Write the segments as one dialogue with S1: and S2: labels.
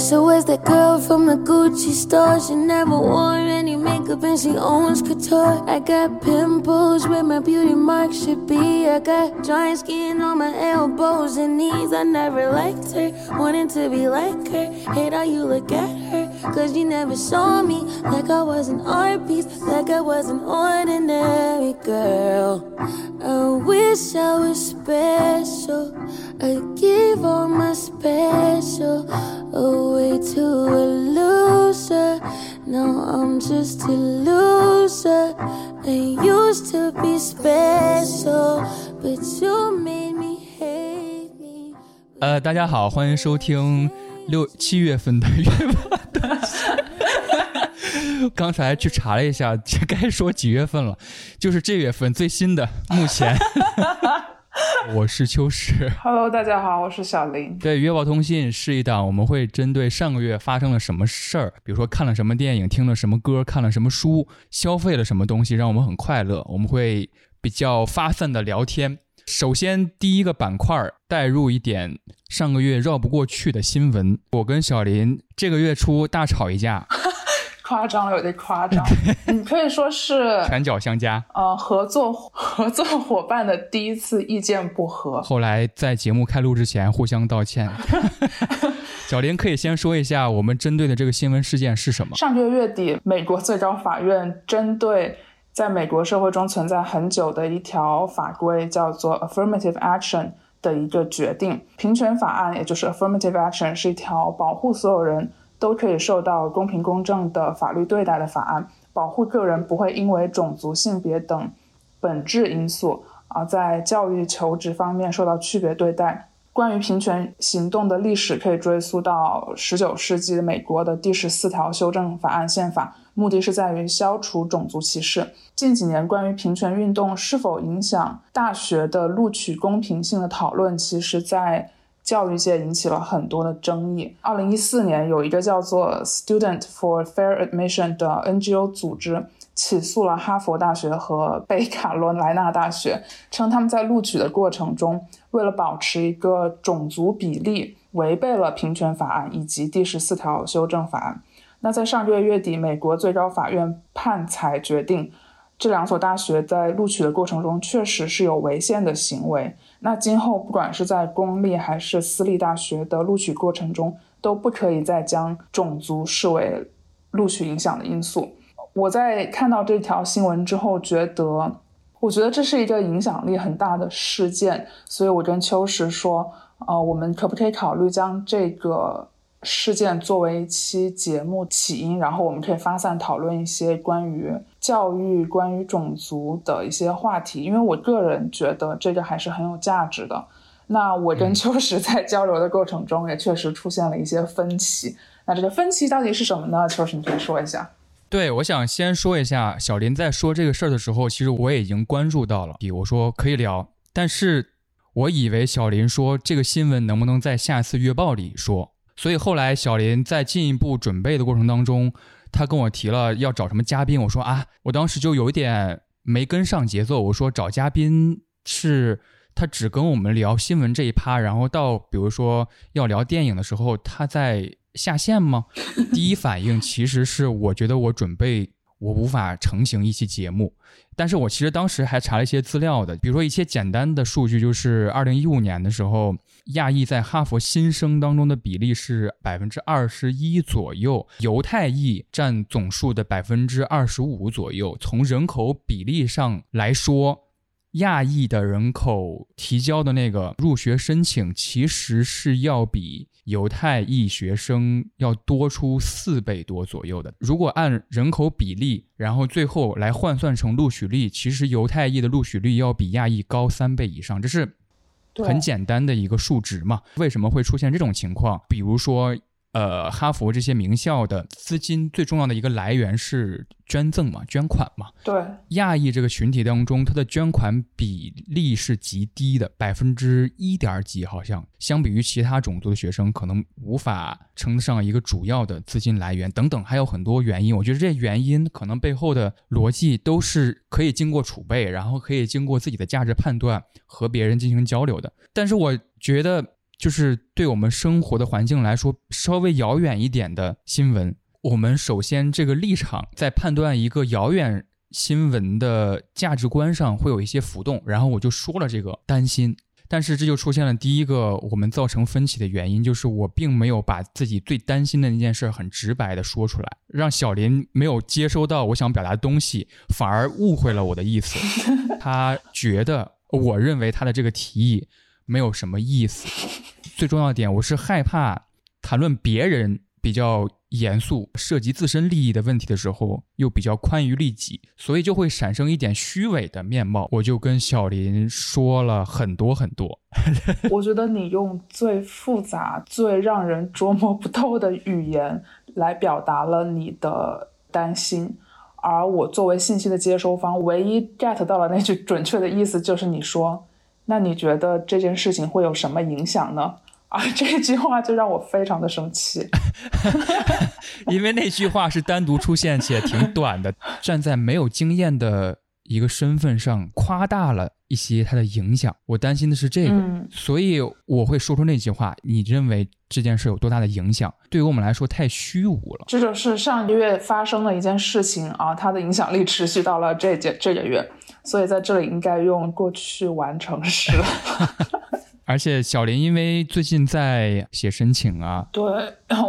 S1: wish I was that girl from the Gucci store. She never wore any makeup and she owns couture. I got pimples where my beauty mark should be. I got dry skin on my elbows and knees. I never liked her, wanting to be like her. Hate how you look at her, cause you never saw me like I was an art piece, like I was an ordinary girl. I wish I was special. I give all my special away to a loser. Now I'm just a loser. I used to be special, but you made me hate me.
S2: 呃，大家好，欢迎收听六七月份的月吧大戏。刚才去查了一下，这该说几月份了，就是这月份最新的，目前。我是秋实
S3: ，Hello，大家好，我是小林。
S2: 对，约报通信是一档我们会针对上个月发生了什么事儿，比如说看了什么电影、听了什么歌、看了什么书、消费了什么东西，让我们很快乐。我们会比较发散的聊天。首先，第一个板块儿带入一点上个月绕不过去的新闻。我跟小林这个月初大吵一架，
S3: 夸张了，有点夸张。你可以说是
S2: 拳脚相加。
S3: 呃合作 合作伙伴的第一次意见不合。
S2: 后来在节目开录之前互相道歉。小林可以先说一下我们针对的这个新闻事件是什么？
S3: 上个月月底，美国最高法院针对在美国社会中存在很久的一条法规，叫做 affirmative action 的一个决定。平权法案，也就是 affirmative action，是一条保护所有人都可以受到公平公正的法律对待的法案，保护个人不会因为种族、性别等本质因素啊，在教育、求职方面受到区别对待。关于平权行动的历史可以追溯到十九世纪美国的第十四条修正法案宪法，目的是在于消除种族歧视。近几年关于平权运动是否影响大学的录取公平性的讨论，其实在教育界引起了很多的争议。二零一四年，有一个叫做 Student for Fair Admission 的 NGO 组织起诉了哈佛大学和北卡罗来纳大学，称他们在录取的过程中，为了保持一个种族比例，违背了平权法案以及第十四条修正法案。那在上个月月底，美国最高法院判裁决定，这两所大学在录取的过程中确实是有违宪的行为。那今后不管是在公立还是私立大学的录取过程中，都不可以再将种族视为录取影响的因素。我在看到这条新闻之后，觉得，我觉得这是一个影响力很大的事件，所以我跟秋实说，呃，我们可不可以考虑将这个事件作为一期节目起因，然后我们可以发散讨论一些关于教育、关于种族的一些话题，因为我个人觉得这个还是很有价值的。那我跟秋实 在交流的过程中，也确实出现了一些分歧。那这个分歧到底是什么呢？秋实，你可以说一下。
S2: 对，我想先说一下，小林在说这个事儿的时候，其实我也已经关注到了。我说可以聊，但是我以为小林说这个新闻能不能在下次月报里说，所以后来小林在进一步准备的过程当中，他跟我提了要找什么嘉宾，我说啊，我当时就有一点没跟上节奏，我说找嘉宾是他只跟我们聊新闻这一趴，然后到比如说要聊电影的时候，他在。下线吗？第一反应其实是我觉得我准备我无法成型一期节目，但是我其实当时还查了一些资料的，比如说一些简单的数据，就是二零一五年的时候，亚裔在哈佛新生当中的比例是百分之二十一左右，犹太裔占总数的百分之二十五左右。从人口比例上来说，亚裔的人口提交的那个入学申请，其实是要比犹太裔学生要多出四倍多左右的。如果按人口比例，然后最后来换算成录取率，其实犹太裔的录取率要比亚裔高三倍以上，这是很简单的一个数值嘛。为什么会出现这种情况？比如说。呃，哈佛这些名校的资金最重要的一个来源是捐赠嘛，捐款嘛。
S3: 对，
S2: 亚裔这个群体当中，它的捐款比例是极低的，百分之一点几，好像相比于其他种族的学生，可能无法称得上一个主要的资金来源。等等，还有很多原因。我觉得这原因可能背后的逻辑都是可以经过储备，然后可以经过自己的价值判断和别人进行交流的。但是我觉得。就是对我们生活的环境来说稍微遥远一点的新闻。我们首先这个立场在判断一个遥远新闻的价值观上会有一些浮动，然后我就说了这个担心。但是这就出现了第一个我们造成分歧的原因，就是我并没有把自己最担心的那件事很直白的说出来，让小林没有接收到我想表达的东西，反而误会了我的意思。他觉得我认为他的这个提议没有什么意思。最重要的点，我是害怕谈论别人比较。严肃涉及自身利益的问题的时候，又比较宽于利己，所以就会产生一点虚伪的面貌。我就跟小林说了很多很多。
S3: 我觉得你用最复杂、最让人琢磨不透的语言来表达了你的担心，而我作为信息的接收方，唯一 get 到了那句准确的意思就是你说：“那你觉得这件事情会有什么影响呢？”啊，这句话就让我非常的生气，
S2: 因为那句话是单独出现且挺短的，站在没有经验的一个身份上夸大了一些它的影响。我担心的是这个，所以我会说出那句话。你认为这件事有多大的影响？对于我们来说太虚无了。
S3: 这就是上个月发生的一件事情啊，它的影响力持续到了这节这个月，所以在这里应该用过去完成时。
S2: 而且小林因为最近在写申请啊，
S3: 对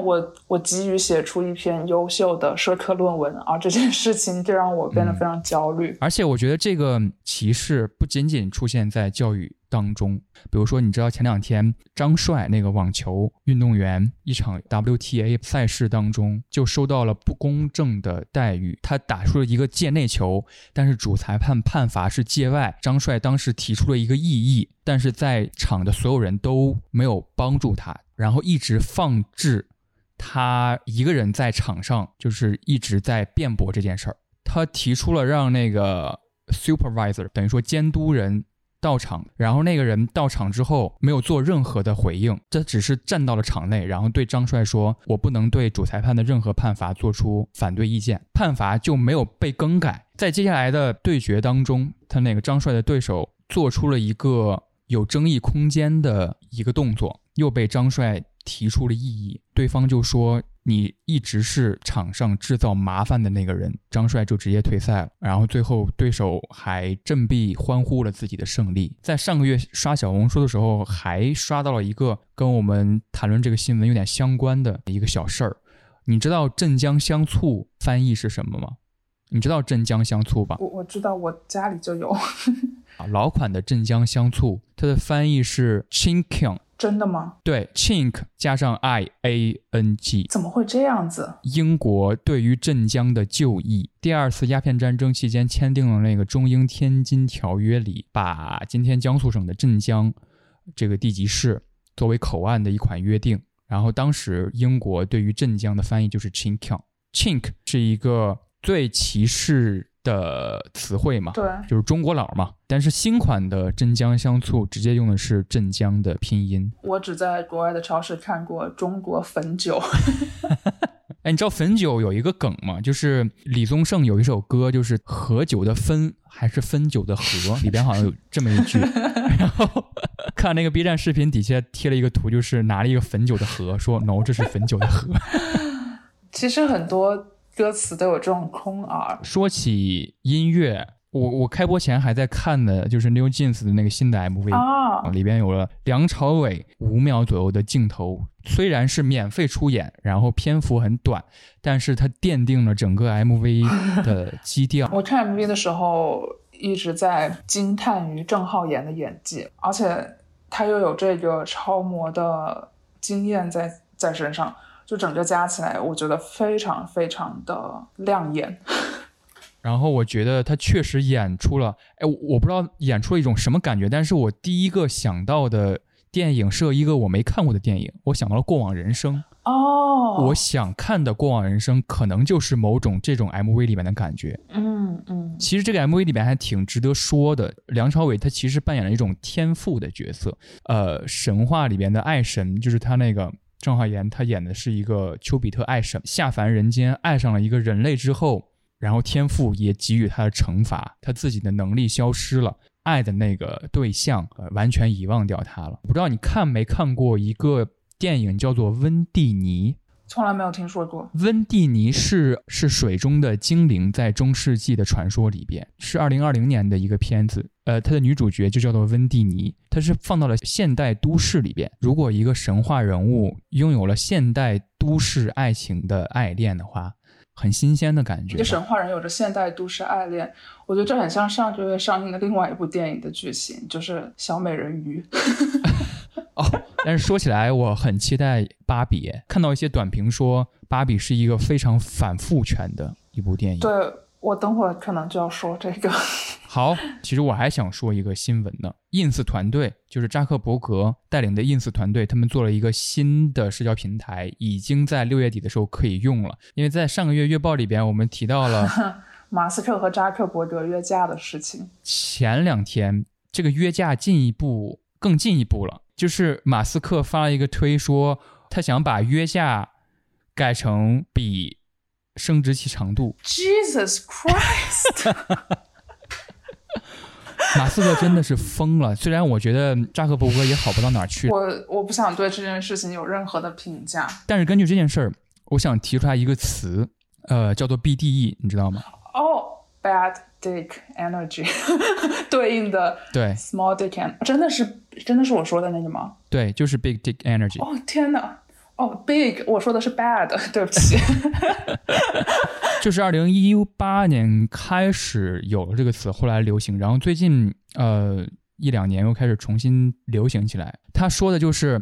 S3: 我我急于写出一篇优秀的社科论文啊，这件事情就让我变得非常焦虑。
S2: 而且我觉得这个歧视不仅仅出现在教育。当中，比如说，你知道前两天张帅那个网球运动员一场 WTA 赛事当中就收到了不公正的待遇，他打出了一个界内球，但是主裁判判罚是界外。张帅当时提出了一个异议，但是在场的所有人都没有帮助他，然后一直放置他一个人在场上，就是一直在辩驳这件事儿。他提出了让那个 supervisor 等于说监督人。到场，然后那个人到场之后没有做任何的回应，这只是站到了场内，然后对张帅说：“我不能对主裁判的任何判罚做出反对意见。”判罚就没有被更改。在接下来的对决当中，他那个张帅的对手做出了一个有争议空间的一个动作，又被张帅提出了异议，对方就说。你一直是场上制造麻烦的那个人，张帅就直接退赛了。然后最后对手还振臂欢呼了自己的胜利。在上个月刷小红书的时候，还刷到了一个跟我们谈论这个新闻有点相关的一个小事儿。你知道镇江香醋翻译是什么吗？你知道镇江香醋吧？
S3: 我我知道，我家里就有。
S2: 啊，老款的镇江香醋，它的翻译是 Chinkiang。
S3: 真的吗？
S2: 对，Chink 加上 I A N G，
S3: 怎么会这样子？
S2: 英国对于镇江的旧义，第二次鸦片战争期间签订了那个中英天津条约里，把今天江苏省的镇江这个地级市作为口岸的一款约定。然后当时英国对于镇江的翻译就是 Chink，Chink 是一个最歧视。的词汇嘛，
S3: 对，
S2: 就是中国佬嘛。但是新款的镇江香醋直接用的是镇江的拼音。
S3: 我只在国外的超市看过中国汾酒。
S2: 哎，你知道汾酒有一个梗吗？就是李宗盛有一首歌，就是合酒的汾还是汾酒的和，里边好像有这么一句。然后看那个 B 站视频底下贴了一个图，就是拿了一个汾酒的和，说 “no，这是汾酒的和”。
S3: 其实很多。歌词都有这种空耳。
S2: 说起音乐，我我开播前还在看的，就是 New Jeans 的那个新的 MV 啊，里边有了梁朝伟五秒左右的镜头，虽然是免费出演，然后篇幅很短，但是它奠定了整个 MV 的 基调。
S3: 我看 MV 的时候一直在惊叹于郑浩妍的演技，而且他又有这个超模的经验在在身上。就整个加起来，我觉得非常非常的亮眼。
S2: 然后我觉得他确实演出了，哎，我不知道演出了一种什么感觉，但是我第一个想到的电影是一个我没看过的电影，我想到了《过往人生》
S3: 哦。
S2: 我想看的《过往人生》可能就是某种这种 MV 里面的感觉。
S3: 嗯嗯。
S2: 其实这个 MV 里面还挺值得说的，梁朝伟他其实扮演了一种天赋的角色，呃，神话里边的爱神，就是他那个。郑浩妍他演的是一个丘比特爱神下凡人间，爱上了一个人类之后，然后天赋也给予他的惩罚，他自己的能力消失了，爱的那个对象，呃，完全遗忘掉他了。不知道你看没看过一个电影叫做《温蒂尼》？
S3: 从来没有听说过。
S2: 温蒂尼是是水中的精灵，在中世纪的传说里边是二零二零年的一个片子。呃，它的女主角就叫做温蒂尼，她是放到了现代都市里边。如果一个神话人物拥有了现代都市爱情的爱恋的话，很新鲜的感觉。
S3: 一个神话人有着现代都市爱恋，我觉得这很像上个月上映的另外一部电影的剧情，就是小美人鱼。
S2: 哦，但是说起来，我很期待芭比。看到一些短评说，芭比是一个非常反父权的一部电影。
S3: 对我等会儿可能就要说这个。
S2: 好，其实我还想说一个新闻呢。ins 团队就是扎克伯格带领的 ins 团队，他们做了一个新的社交平台，已经在六月底的时候可以用了。因为在上个月月报里边，我们提到了
S3: 马斯克和扎克伯格约架的事情。
S2: 前两天，这个约架进一步更进一步了。就是马斯克发了一个推，说他想把约架改成比生殖器长度。
S3: Jesus Christ！
S2: 马斯克真的是疯了。虽然我觉得扎克伯格也好不到哪儿去。
S3: 我我不想对这件事情有任何的评价。
S2: 但是根据这件事儿，我想提出来一个词，呃，叫做 BDE，你知道吗？
S3: 哦，Bad Dick Energy，对应的
S2: 对
S3: Small Dick Energy，真的是。真的是我说的那个吗？
S2: 对，就是 Big Dick Energy。
S3: 哦天哪！哦，Big，我说的是 Bad，对不起。
S2: 就是二零一八年开始有了这个词，后来流行，然后最近呃一两年又开始重新流行起来。他说的就是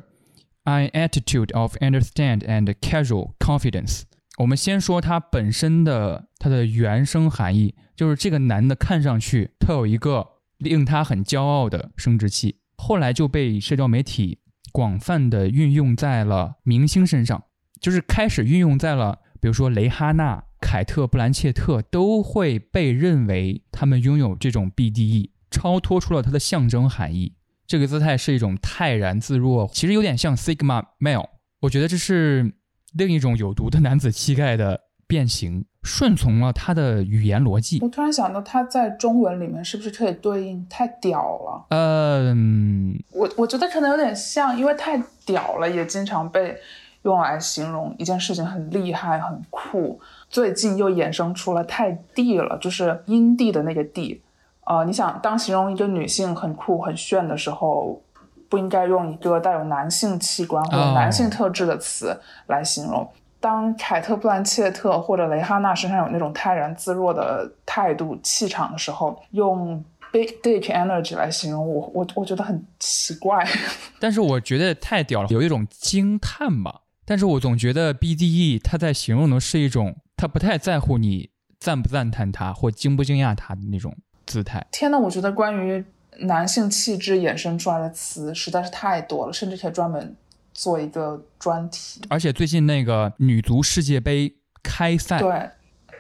S2: an attitude of understand and casual confidence。我们先说它本身的它的原生含义，就是这个男的看上去他有一个令他很骄傲的生殖器。后来就被社交媒体广泛的运用在了明星身上，就是开始运用在了，比如说蕾哈娜、凯特·布兰切特都会被认为他们拥有这种 BDE，超脱出了它的象征含义。这个姿态是一种泰然自若，其实有点像 Sigma Male。我觉得这是另一种有毒的男子气概的变形。顺从了他的语言逻辑。
S3: 我突然想到，他在中文里面是不是可以对应“太屌了”？
S2: 嗯，
S3: 我我觉得可能有点像，因为“太屌了”也经常被用来形容一件事情很厉害、很酷。最近又衍生出了“太地了”，就是阴地的那个地。呃，你想，当形容一个女性很酷、很炫的时候，不应该用一个带有男性器官或者男性特质的词来形容。当凯特·布兰切特或者蕾哈娜身上有那种泰然自若的态度、气场的时候，用 “big dick energy” 来形容我，我我觉得很奇怪。
S2: 但是我觉得太屌了，有一种惊叹吧。但是我总觉得 BDE 它在形容的是一种他不太在乎你赞不赞叹他或惊不惊讶他的那种姿态。
S3: 天呐，我觉得关于男性气质衍生出来的词实在是太多了，甚至可以专门。做一个专题，
S2: 而且最近那个女足世界杯开赛，
S3: 对，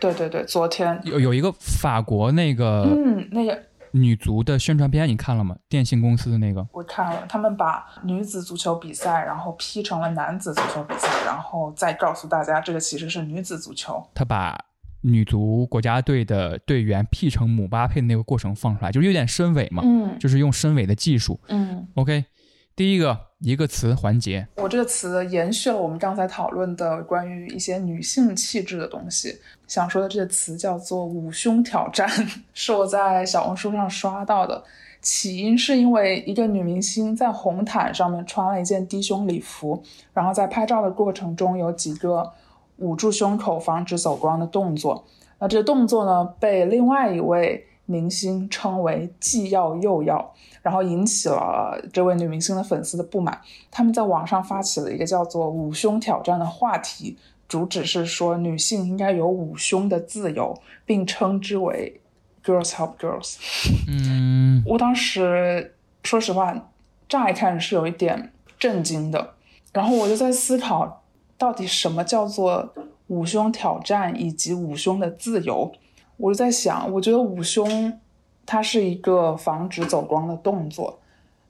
S3: 对对对，昨天。
S2: 有有一个法国那个，
S3: 嗯，那个。
S2: 女足的宣传片你看了吗？电信公司的那个，
S3: 我看了，他们把女子足球比赛然后 P 成了男子足球比赛，然后再告诉大家这个其实是女子足球。
S2: 他把女足国家队的队员 P 成姆巴佩的那个过程放出来，就是有点深伪嘛，
S3: 嗯，
S2: 就是用深伪的技术，
S3: 嗯
S2: ，OK。第一个一个词环节，
S3: 我这个词延续了我们刚才讨论的关于一些女性气质的东西。想说的这个词叫做“捂胸挑战”，是我在小红书上刷到的。起因是因为一个女明星在红毯上面穿了一件低胸礼服，然后在拍照的过程中有几个捂住胸口防止走光的动作。那这个动作呢，被另外一位明星称为“既要又要”。然后引起了这位女明星的粉丝的不满，他们在网上发起了一个叫做“捂胸挑战”的话题，主旨是说女性应该有捂胸的自由，并称之为 “girls help girls”。
S2: 嗯，
S3: 我当时说实话，乍一看是有一点震惊的，然后我就在思考，到底什么叫做捂胸挑战以及捂胸的自由？我就在想，我觉得捂胸。它是一个防止走光的动作，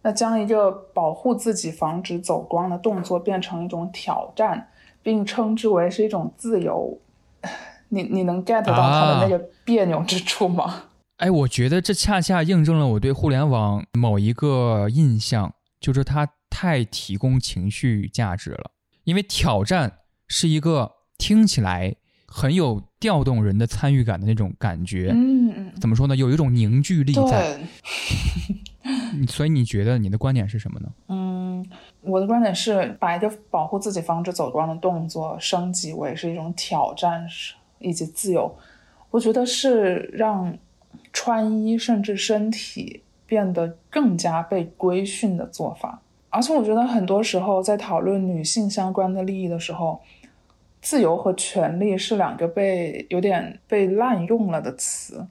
S3: 那将一个保护自己、防止走光的动作变成一种挑战，并称之为是一种自由，你你能 get 到它的那个别扭之处吗？
S2: 哎，我觉得这恰恰印证了我对互联网某一个印象，就是它太提供情绪价值了。因为挑战是一个听起来很有调动人的参与感的那种感觉。
S3: 嗯嗯，
S2: 怎么说呢？有一种凝聚力在。所以你觉得你的观点是什么呢？
S3: 嗯，我的观点是把一个保护自己、防止走光的动作升级为是一种挑战以及自由。我觉得是让穿衣甚至身体变得更加被规训的做法。而且我觉得很多时候在讨论女性相关的利益的时候，自由和权利是两个被有点被滥用了的词。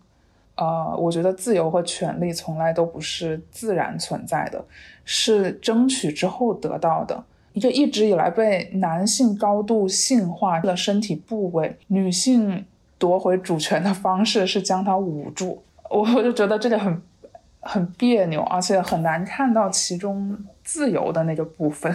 S3: 呃，我觉得自由和权利从来都不是自然存在的，是争取之后得到的一个一直以来被男性高度性化的身体部位。女性夺回主权的方式是将它捂住，我我就觉得这个很很别扭，而且很难看到其中自由的那个部分。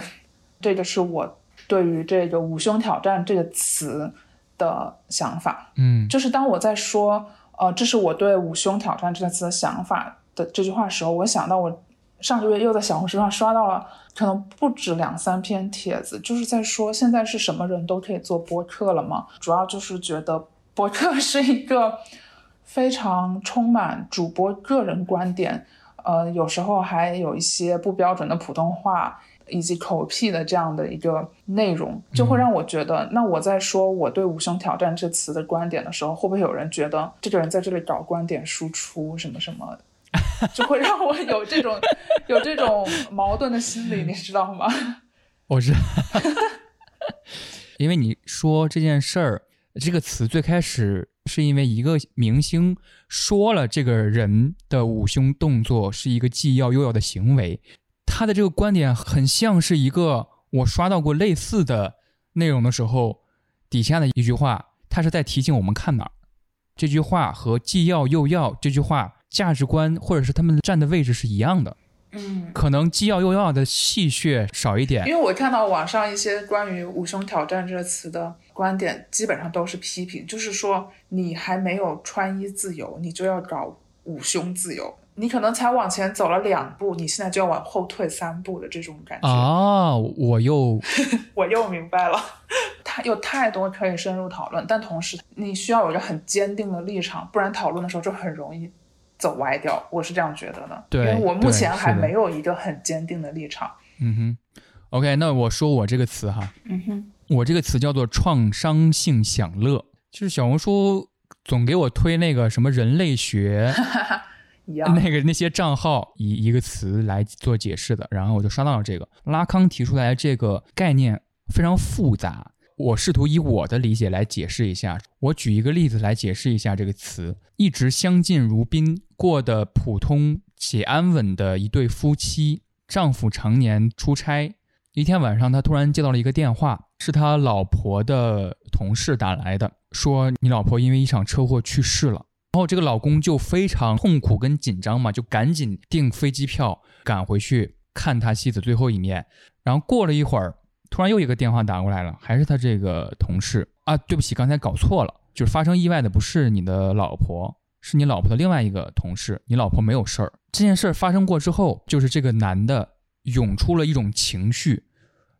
S3: 这个是我对于这个“捂胸挑战”这个词的想法。
S2: 嗯，
S3: 就是当我在说。呃，这是我对“捂胸挑战”这个词的想法的这句话时候，我想到我上个月又在小红书上刷到了，可能不止两三篇帖子，就是在说现在是什么人都可以做播客了吗？主要就是觉得播客 是一个非常充满主播个人观点，呃，有时候还有一些不标准的普通话。以及口癖的这样的一个内容，就会让我觉得，那我在说我对“无胸挑战”这词的观点的时候，会不会有人觉得这个人在这里搞观点输出什么什么，就会让我有这种 有这种矛盾的心理，你知道吗？
S2: 我知道，因为你说这件事儿，这个词最开始是因为一个明星说了这个人的捂胸动作是一个既要又要的行为。他的这个观点很像是一个我刷到过类似的内容的时候，底下的一句话，他是在提醒我们看哪儿。这句话和既要又要这句话价值观或者是他们站的位置是一样的。
S3: 嗯，
S2: 可能既要又要的戏谑少一点。
S3: 因为我看到网上一些关于“无胸挑战”这个词的观点，基本上都是批评，就是说你还没有穿衣自由，你就要搞捂胸自由。你可能才往前走了两步，你现在就要往后退三步的这种感觉
S2: 啊！我又
S3: 我又明白了，它有太多可以深入讨论，但同时你需要有一个很坚定的立场，不然讨论的时候就很容易走歪掉。我是这样觉得的，
S2: 对，
S3: 因为我目前还没有一个很坚定的立场。
S2: 嗯哼，OK，那我说我这个词哈，
S3: 嗯哼，
S2: 我这个词叫做创伤性享乐，就是小红书总给我推那个什么人类学。那个那些账号以一个词来做解释的，然后我就刷到了这个拉康提出来这个概念非常复杂，我试图以我的理解来解释一下。我举一个例子来解释一下这个词：一直相敬如宾、过得普通且安稳的一对夫妻，丈夫常年出差，一天晚上他突然接到了一个电话，是他老婆的同事打来的，说你老婆因为一场车祸去世了。然后这个老公就非常痛苦跟紧张嘛，就赶紧订飞机票赶回去看他妻子最后一面。然后过了一会儿，突然又一个电话打过来了，还是他这个同事啊，对不起，刚才搞错了，就是发生意外的不是你的老婆，是你老婆的另外一个同事，你老婆没有事儿。这件事儿发生过之后，就是这个男的涌出了一种情绪，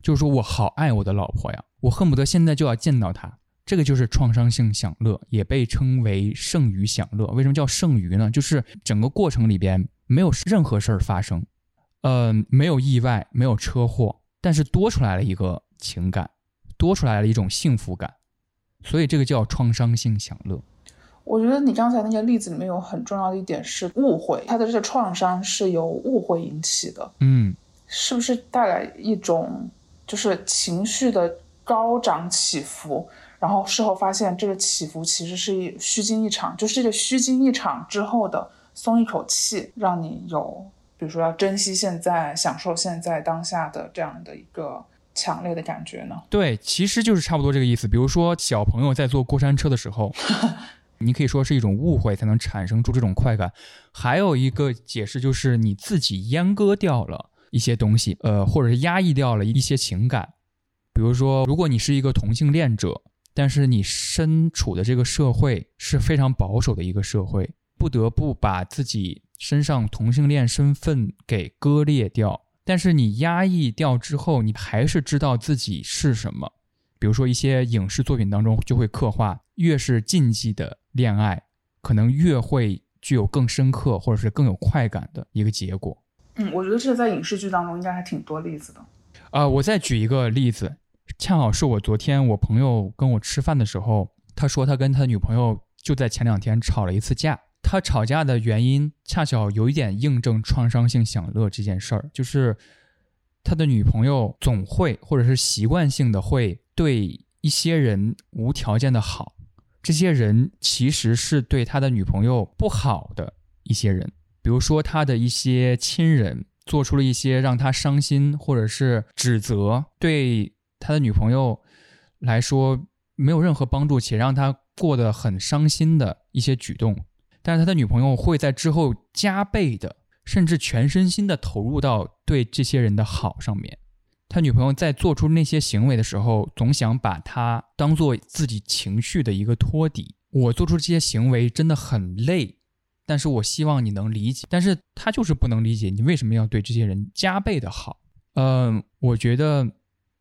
S2: 就是说我好爱我的老婆呀，我恨不得现在就要见到她。这个就是创伤性享乐，也被称为剩余享乐。为什么叫剩余呢？就是整个过程里边没有任何事儿发生，呃，没有意外，没有车祸，但是多出来了一个情感，多出来了一种幸福感，所以这个叫创伤性享乐。
S3: 我觉得你刚才那个例子里面有很重要的一点是误会，他的这个创伤是由误会引起的。
S2: 嗯，
S3: 是不是带来一种就是情绪的高涨起伏？然后事后发现，这个起伏其实是一虚惊一场，就是这个虚惊一场之后的松一口气，让你有，比如说要珍惜现在、享受现在当下的这样的一个强烈的感觉呢？
S2: 对，其实就是差不多这个意思。比如说小朋友在坐过山车的时候，你可以说是一种误会才能产生出这种快感。还有一个解释就是你自己阉割掉了一些东西，呃，或者是压抑掉了一些情感。比如说，如果你是一个同性恋者。但是你身处的这个社会是非常保守的一个社会，不得不把自己身上同性恋身份给割裂掉。但是你压抑掉之后，你还是知道自己是什么。比如说一些影视作品当中就会刻画，越是禁忌的恋爱，可能越会具有更深刻或者是更有快感的一个结果。
S3: 嗯，我觉得这在影视剧当中应该还挺多例子的。
S2: 啊，我再举一个例子，恰好是我昨天我朋友跟我吃饭的时候，他说他跟他女朋友就在前两天吵了一次架。他吵架的原因恰巧有一点印证创伤性享乐这件事儿，就是他的女朋友总会或者是习惯性的会对一些人无条件的好，这些人其实是对他的女朋友不好的一些人，比如说他的一些亲人做出了一些让他伤心或者是指责，对他的女朋友来说没有任何帮助且让他过得很伤心的一些举动。但是他的女朋友会在之后加倍的，甚至全身心的投入到对这些人的好上面。他女朋友在做出那些行为的时候，总想把他当做自己情绪的一个托底。我做出这些行为真的很累，但是我希望你能理解。但是他就是不能理解你为什么要对这些人加倍的好。嗯，我觉得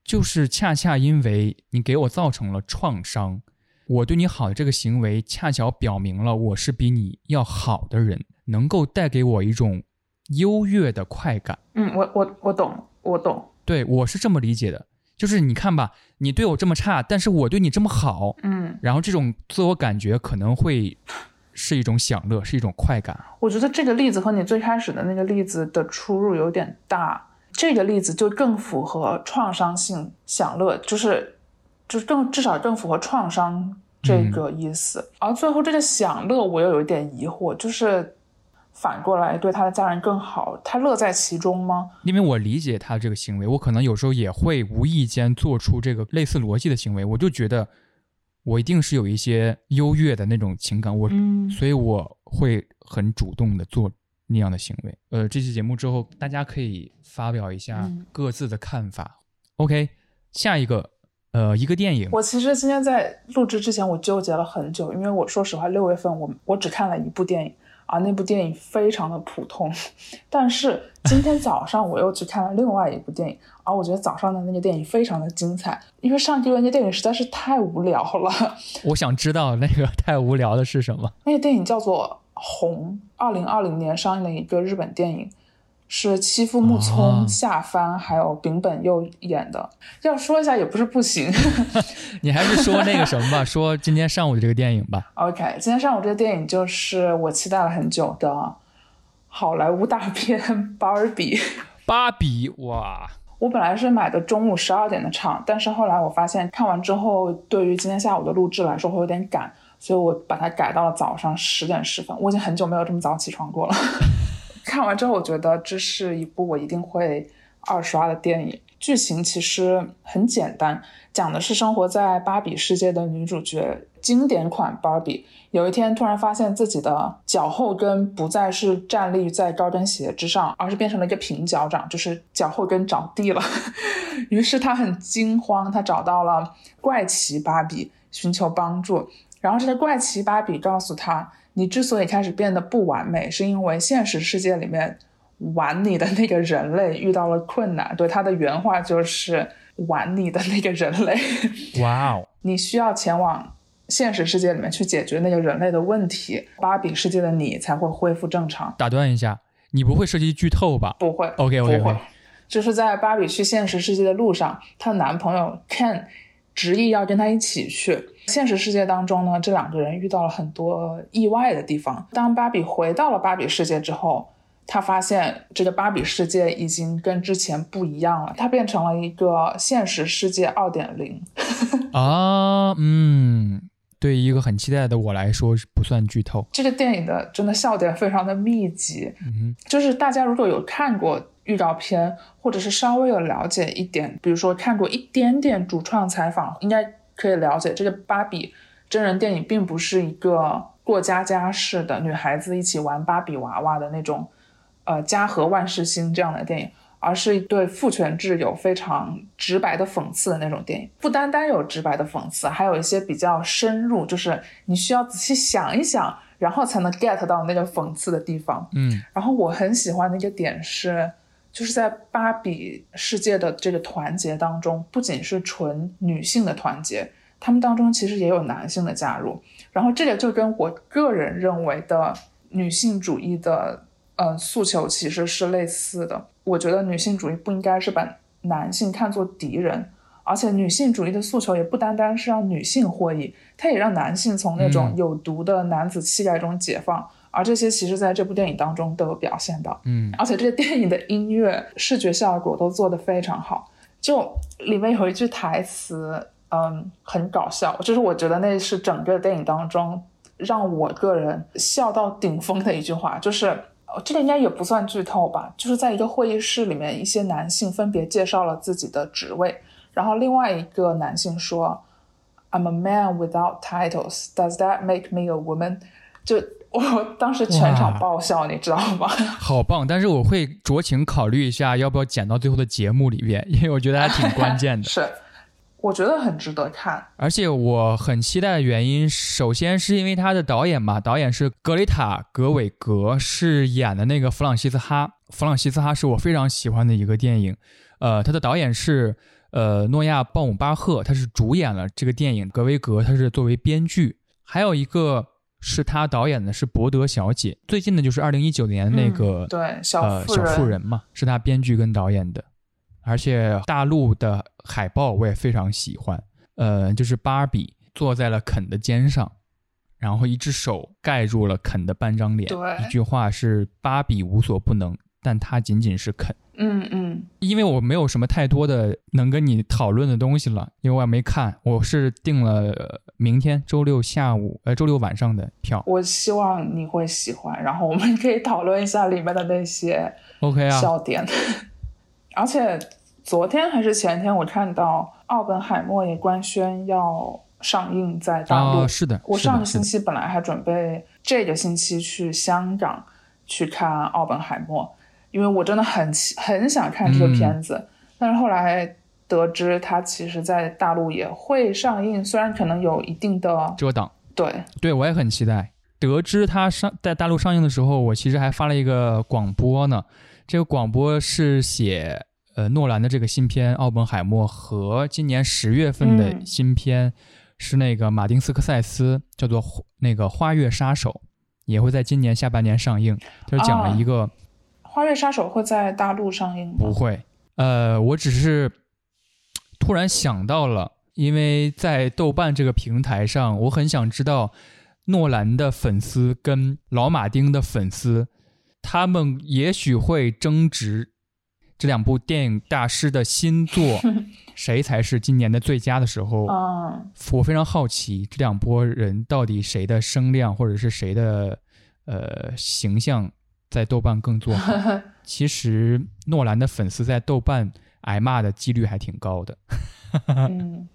S2: 就是恰恰因为你给我造成了创伤。我对你好的这个行为，恰巧表明了我是比你要好的人，能够带给我一种优越的快感。
S3: 嗯，我我我懂，我懂。
S2: 对我是这么理解的，就是你看吧，你对我这么差，但是我对你这么好，
S3: 嗯，
S2: 然后这种自我感觉可能会是一种享乐，是一种快感。
S3: 我觉得这个例子和你最开始的那个例子的出入有点大，这个例子就更符合创伤性享乐，就是。就是更至少更符合创伤这个意思，而最后这个享乐我又有一点疑惑，就是反过来对他的家人更好，他乐在其中吗？
S2: 因为我理解他这个行为，我可能有时候也会无意间做出这个类似逻辑的行为，我就觉得我一定是有一些优越的那种情感，我所以我会很主动的做那样的行为。呃，这期节目之后，大家可以发表一下各自的看法。OK，下一个。呃，一个电影。
S3: 我其实今天在录制之前，我纠结了很久，因为我说实话，六月份我我只看了一部电影，啊那部电影非常的普通。但是今天早上我又去看了另外一部电影，啊我觉得早上的那个电影非常的精彩，因为上个月那电影实在是太无聊了。
S2: 我想知道那个 太无聊的是什么？
S3: 那个电影叫做《红》，二零二零年上映的一个日本电影。是欺负木聪、夏帆还有丙本佑演的。要说一下也不是不行。
S2: 你还是说那个什么吧，说今天上午的这个电影吧。
S3: OK，今天上午这个电影就是我期待了很久的好莱坞大片《芭比》。
S2: 芭比哇！
S3: 我本来是买的中午十二点的场，但是后来我发现看完之后，对于今天下午的录制来说会有点赶，所以我把它改到了早上十点十分。我已经很久没有这么早起床过了。看完之后，我觉得这是一部我一定会二刷的电影。剧情其实很简单，讲的是生活在芭比世界的女主角，经典款芭比，有一天突然发现自己的脚后跟不再是站立在高跟鞋之上，而是变成了一个平脚掌，就是脚后跟着地了。于是她很惊慌，她找到了怪奇芭比寻求帮助，然后这个怪奇芭比告诉他。你之所以开始变得不完美，是因为现实世界里面玩你的那个人类遇到了困难。对他的原话就是“玩你的那个人类”。
S2: 哇哦！
S3: 你需要前往现实世界里面去解决那个人类的问题，芭比世界的你才会恢复正常。
S2: 打断一下，你不会涉及剧透吧？
S3: 不会。
S2: OK OK
S3: OK。就是在芭比去现实世界的路上，她的男朋友 Ken 执意要跟她一起去。现实世界当中呢，这两个人遇到了很多意外的地方。当芭比回到了芭比世界之后，他发现这个芭比世界已经跟之前不一样了，它变成了一个现实世界二点零。
S2: 啊，嗯，对于一个很期待的我来说，不算剧透。
S3: 这个电影的真的笑点非常的密集，
S2: 嗯，
S3: 就是大家如果有看过预告片，或者是稍微有了解一点，比如说看过一点点主创采访，应该。可以了解，这个芭比真人电影并不是一个过家家式的女孩子一起玩芭比娃娃的那种，呃，家和万事兴这样的电影，而是对父权制有非常直白的讽刺的那种电影。不单单有直白的讽刺，还有一些比较深入，就是你需要仔细想一想，然后才能 get 到那个讽刺的地方。
S2: 嗯，
S3: 然后我很喜欢的一个点是，就是在芭比世界的这个团结当中，不仅是纯女性的团结，他们当中其实也有男性的加入。然后这个就跟我个人认为的女性主义的呃诉求其实是类似的。我觉得女性主义不应该是把男性看作敌人，而且女性主义的诉求也不单单是让女性获益，它也让男性从那种有毒的男子气概中解放。而这些其实在这部电影当中都有表现到。
S2: 嗯，
S3: 而且这个电影的音乐、视觉效果都做得非常好。就里面有一句台词，嗯，很搞笑，就是我觉得那是整个电影当中让我个人笑到顶峰的一句话，就是呃这个应该也不算剧透吧，就是在一个会议室里面，一些男性分别介绍了自己的职位，然后另外一个男性说：“I'm a man without titles. Does that make me a woman？” 就我当时全场爆笑，你知道吗？
S2: 好棒！但是我会酌情考虑一下，要不要剪到最后的节目里边，因为我觉得还挺关键的。
S3: 是，我觉得很值得看。
S2: 而且我很期待的原因，首先是因为他的导演嘛，导演是格雷塔·格韦格，是演的那个弗朗西斯哈。弗朗西斯哈是我非常喜欢的一个电影，呃，他的导演是呃诺亚·鲍姆巴赫，他是主演了这个电影。格维格他是作为编剧，还有一个是他导演的是《伯德小姐》，最近的就是二零一九年那个、
S3: 嗯、对小
S2: 呃，小妇人嘛，是他编剧跟导演的。而且大陆的海报我也非常喜欢，呃，就是芭比坐在了肯的肩上，然后一只手盖住了肯的半张脸，
S3: 对
S2: 一句话是芭比无所不能，但她仅仅是肯。
S3: 嗯嗯，
S2: 因为我没有什么太多的能跟你讨论的东西了，因为我也没看，我是订了呃明天周六下午呃周六晚上的票。
S3: 我希望你会喜欢，然后我们可以讨论一下里面的那些
S2: OK 啊，
S3: 笑点。而且昨天还是前天，我看到《奥本海默》也官宣要上映在大陆。
S2: 啊，是的，
S3: 我上个星期本来还准备这个星期去香港去看《奥本海默》，因为我真的很期很想看这个片子，
S2: 嗯
S3: 但是后来得知它其实在大陆也会上映，虽然可能有一定的
S2: 遮挡。
S3: 对，
S2: 对我也很期待。得知它上在大陆上映的时候，我其实还发了一个广播呢。这个广播是写呃诺兰的这个新片《奥本海默》和今年十月份的
S3: 嗯
S2: 新片、是那个马丁斯科塞斯叫做《那个花月杀手》，也会在今年下半年上映。就是讲了一个、《
S3: 花月杀手》会在大陆上映吗？
S2: 不会，呃，我只是突然想到了，因为在豆瓣这个平台上，我很想知道诺兰的粉丝跟老马丁的粉丝，他们也许会争执。这两部电影大师的新作 谁才是今年的最佳的时候，
S3: 嗯，
S2: 我非常好奇这两拨人到底谁的声量或者是谁的呃形象在豆瓣更做好。其实诺兰的粉丝在豆瓣挨骂的几率还挺高的，
S3: 嗯，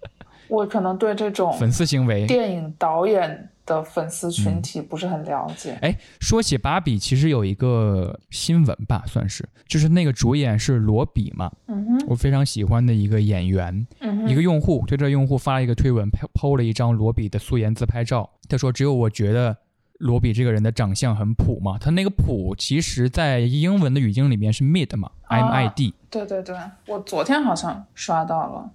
S3: 我可能对这种
S2: 粉丝行为。
S3: 电影导演的粉丝群体不是很了解。
S2: 哎，说起芭比，其实有一个新闻吧，算是，就是那个主演是罗比嘛，
S3: 嗯，
S2: 我非常喜欢的一个演员，
S3: 嗯，
S2: 一个用户对这用户发了一个推文，PO PO 了一张罗比的素颜自拍照。他说：“只有我觉得罗比这个人的长相很普嘛。他那个普，其实在英文的语境里面是 mid 嘛、
S3: 啊
S2: m I D。
S3: 对对对，我昨天好像刷到了，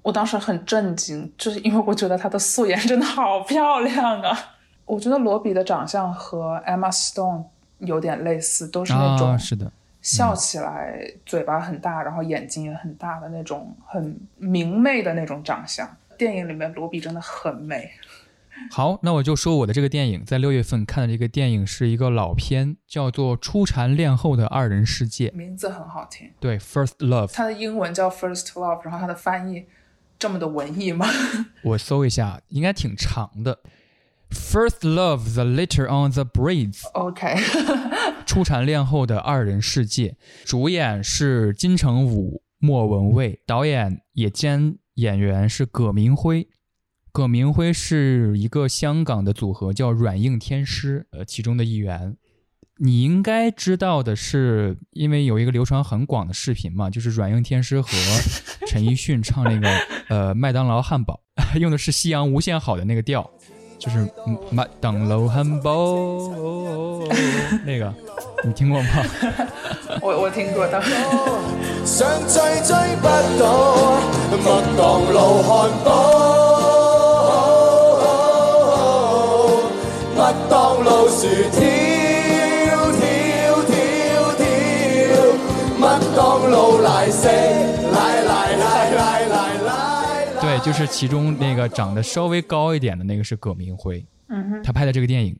S3: 我当时很震惊，就是因为我觉得她的素颜真的好漂亮啊！我觉得罗比的长相和 Emma Stone 有点类似，都是那
S2: 啊，
S3: 种
S2: 是的，
S3: 笑起来嘴巴很大，然后眼睛也很大的那种很明媚的那种长相。电影里面罗比真的很美，
S2: 好，那我就说我的这个电影，在六月份看的这个电影是一个老片，叫做《初蝉恋后的二人世界》。
S3: 名字很好听。
S2: 对，First Love，
S3: 它的英文叫 First Love，然后它的翻译这么的文艺吗？
S2: 我搜一下，应该挺长的。First Love: The Letter on the
S3: Breeze，OK，
S2: 初蝉恋后的二人世界，主演是金城武、莫文蔚，导演也兼演员是葛明辉。葛明辉是一个香港的组合叫软硬天师，呃，其中的一员。你应该知道的是，因为有一个流传很广的视频嘛，就是软硬天师和 陈奕迅唱那个呃麦当劳汉堡，用的是夕阳无限好的那个调，就是麦当劳汉堡那个，你听过吗？
S3: 我我听过的。
S4: 想追追不到麦当劳汉堡，
S2: 就是其中那个长得稍微高一点的那个是葛明辉，
S3: 嗯哼，
S2: 他拍的这个电影，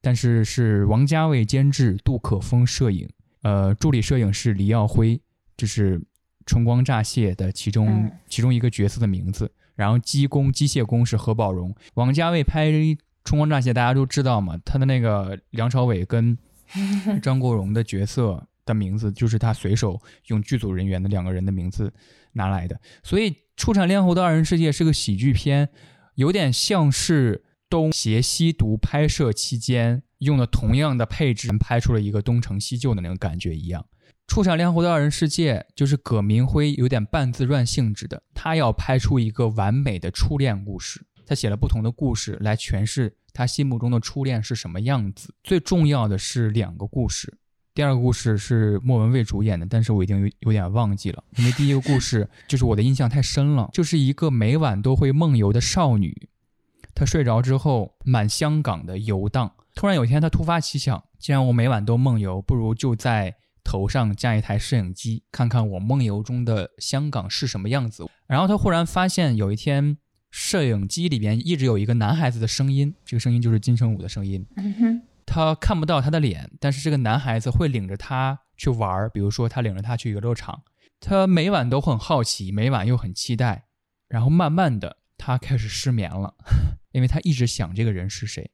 S2: 但是是王家卫监制，杜可风摄影，呃，助理摄影是黎耀辉，这是《春光乍泄》的其中其中一个角色的名字。然后机工机械工是何宝荣。王家卫拍《春光乍泄》，大家都知道嘛，他的那个梁朝伟跟 张国荣的角色。的名字就是他随手用剧组人员的两个人的名字拿来的，所以《出产恋后的二人世界》是个喜剧片，有点像是东邪西毒拍摄期间用的同样的配置拍出了一个东成西就的那种感觉一样。《出产恋后的二人世界》就是葛明辉有点半自传性质的，他要拍出一个完美的初恋故事，他写了不同的故事来诠释他心目中的初恋是什么样子。最重要的是两个故事。第二个故事是莫文蔚主演的，但是我已经有有点忘记了，因为第一个故事 就是我的印象太深了，就是一个每晚都会梦游的少女，她睡着之后满香港的游荡，突然有一天她突发奇想，既然我每晚都梦游，不如就在头上架一台摄影机，看看我梦游中的香港是什么样子。然后她忽然发现有一天摄影机里边一直有一个男孩子的声音，这个声音就是金城武的声音。他看不到他的脸，但是这个男孩子会领着他去玩儿，比如说他领着他去游乐场，他每晚都很好奇，每晚又很期待，然后慢慢的他开始失眠了，因为他一直想这个人是谁。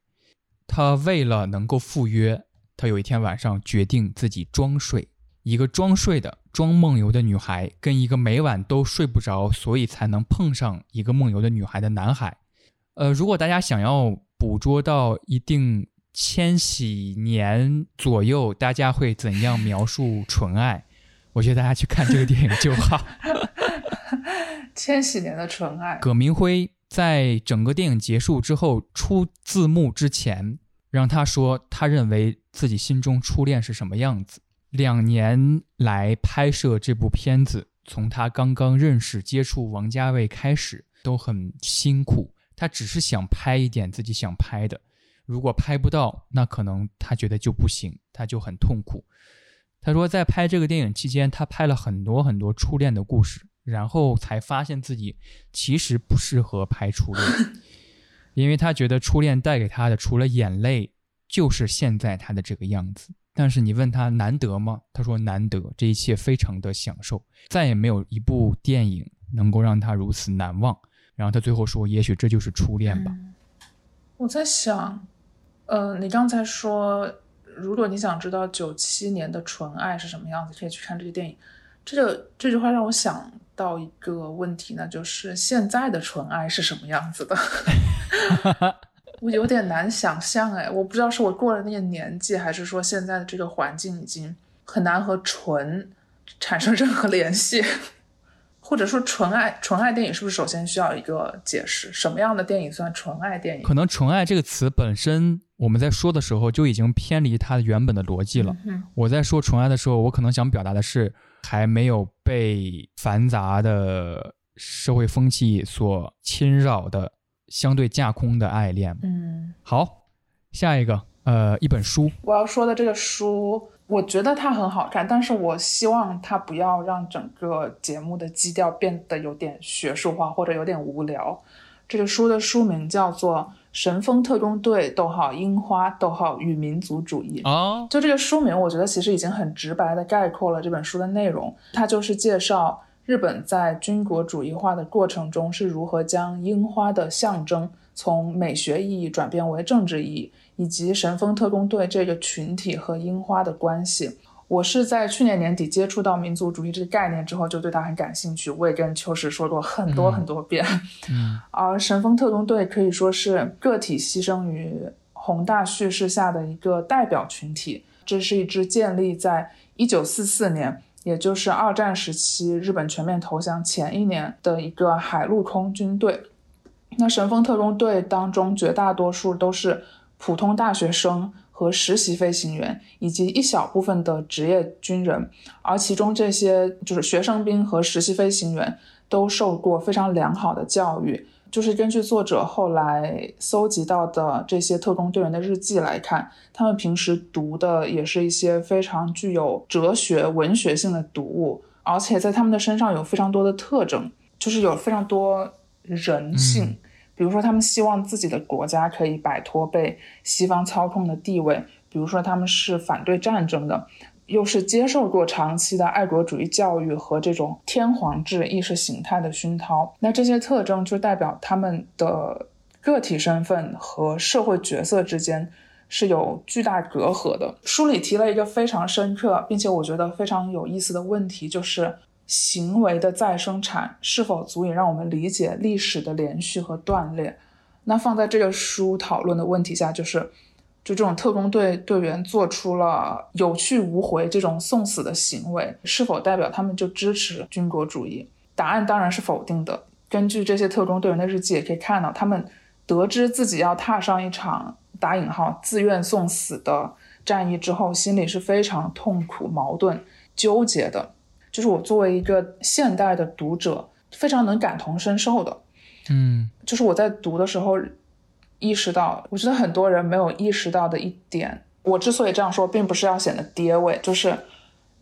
S2: 他为了能够赴约，他有一天晚上决定自己装睡，一个装睡的、装梦游的女孩跟一个每晚都睡不着，所以才能碰上一个梦游的女孩的男孩。呃，如果大家想要捕捉到一定。千禧年左右，大家会怎样描述纯爱？我觉得大家去看这个电影就好。
S3: 千禧年的纯爱。
S2: 葛明辉在整个电影结束之后出字幕之前，让他说他认为自己心中初恋是什么样子。两年来拍摄这部片子，从他刚刚认识接触王家卫开始，都很辛苦。他只是想拍一点自己想拍的。如果拍不到，那可能他觉得就不行，他就很痛苦。他说，在拍这个电影期间，他拍了很多很多初恋的故事，然后才发现自己其实不适合拍初恋，因为他觉得初恋带给他的除了眼泪，就是现在他的这个样子。但是你问他难得吗？他说难得，这一切非常的享受，再也没有一部电影能够让他如此难忘。然后他最后说，也许这就是初恋吧。
S3: 我在想。呃，你刚才说，如果你想知道九七年的纯爱是什么样子，可以去看这个电影。这个这句话让我想到一个问题呢，就是现在的纯爱是什么样子的？我有点难想象哎，我不知道是我过了那个年纪，还是说现在的这个环境已经很难和纯产生任何联系。或者说纯爱纯爱电影是不是首先需要一个解释？什么样的电影算纯爱电影？
S2: 可能“纯爱”这个词本身，我们在说的时候就已经偏离它原本的逻辑了。我在说纯爱的时候，我可能想表达的是还没有被繁杂的社会风气所侵扰的相对架空的爱恋。
S3: 嗯，
S2: 好，下一个，呃，一本书。
S3: 我要说的这个书。我觉得它很好看，但是我希望它不要让整个节目的基调变得有点学术化或者有点无聊。这个书的书名叫做《神风特工队：逗号樱花逗号与民族主义》
S2: 哦，
S3: 就这个书名，我觉得其实已经很直白的概括了这本书的内容。它就是介绍日本在军国主义化的过程中是如何将樱花的象征从美学意义转变为政治意义。以及神风特工队这个群体和樱花的关系，我是在去年年底接触到民族主义这个概念之后，就对它很感兴趣。我也跟秋实说过很多很多遍。
S2: 嗯，
S3: 而 神风特工队可以说是个体牺牲于宏大叙事下的一个代表群体。这是一支建立在一九四四年，也就是二战时期日本全面投降前一年的一个海陆空军队。那神风特工队当中，绝大多数都是普通大学生和实习飞行员，以及一小部分的职业军人。而其中这些就是学生兵和实习飞行员都受过非常良好的教育。就是根据作者后来搜集到的这些特工队员的日记来看，他们平时读的也是一些非常具有哲学、文学性的读物，而且在他们的身上有非常多的特征，就是有非常多人性。比如说，他们希望自己的国家可以摆脱被西方操控的地位；比如说，他们是反对战争的，又是接受过长期的爱国主义教育和这种天皇制意识形态的熏陶。那这些特征就代表他们的个体身份和社会角色之间是有巨大隔阂的。书里提了一个非常深刻，并且我觉得非常有意思的问题，就是。行为的再生产是否足以让我们理解历史的连续和断裂？那放在这个书讨论的问题下，就是，就这种特工队队员做出了有去无回这种送死的行为，是否代表他们就支持军国主义？答案当然是否定的。根据这些特工队员的日记也可以看到，他们得知自己要踏上一场打引号自愿送死的战役之后，心里是非常痛苦、矛盾、纠结的。就是我作为一个现代的读者，非常能感同身受的，
S2: 嗯，
S3: 就是我在读的时候意识到，我觉得很多人没有意识到的一点。我之所以这样说，并不是要显得跌位，就是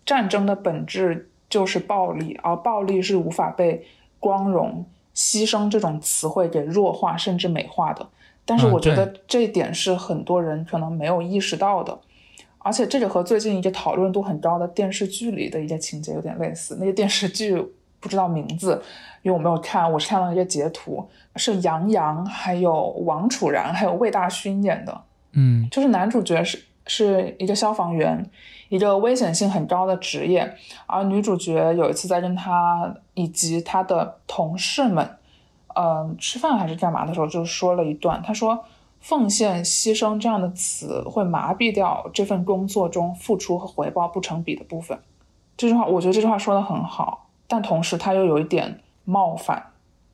S3: 战争的本质就是暴力，而暴力是无法被光荣、牺牲这种词汇给弱化甚至美化的。但是我觉得这一点是很多人可能没有意识到的。而且这个和最近一个讨论度很高的电视剧里的一个情节有点类似。那个电视剧不知道名字，因为我没有看，我是看到一个截图，是杨洋、还有王楚然、还有魏大勋演的。
S2: 嗯，
S3: 就是男主角是是一个消防员，一个危险性很高的职业。而女主角有一次在跟他以及他的同事们，嗯，吃饭还是干嘛的时候，就说了一段，他说。奉献、牺牲这样的词会麻痹掉这份工作中付出和回报不成比的部分。这句话，我觉得这句话说的很好，但同时它又有一点冒犯，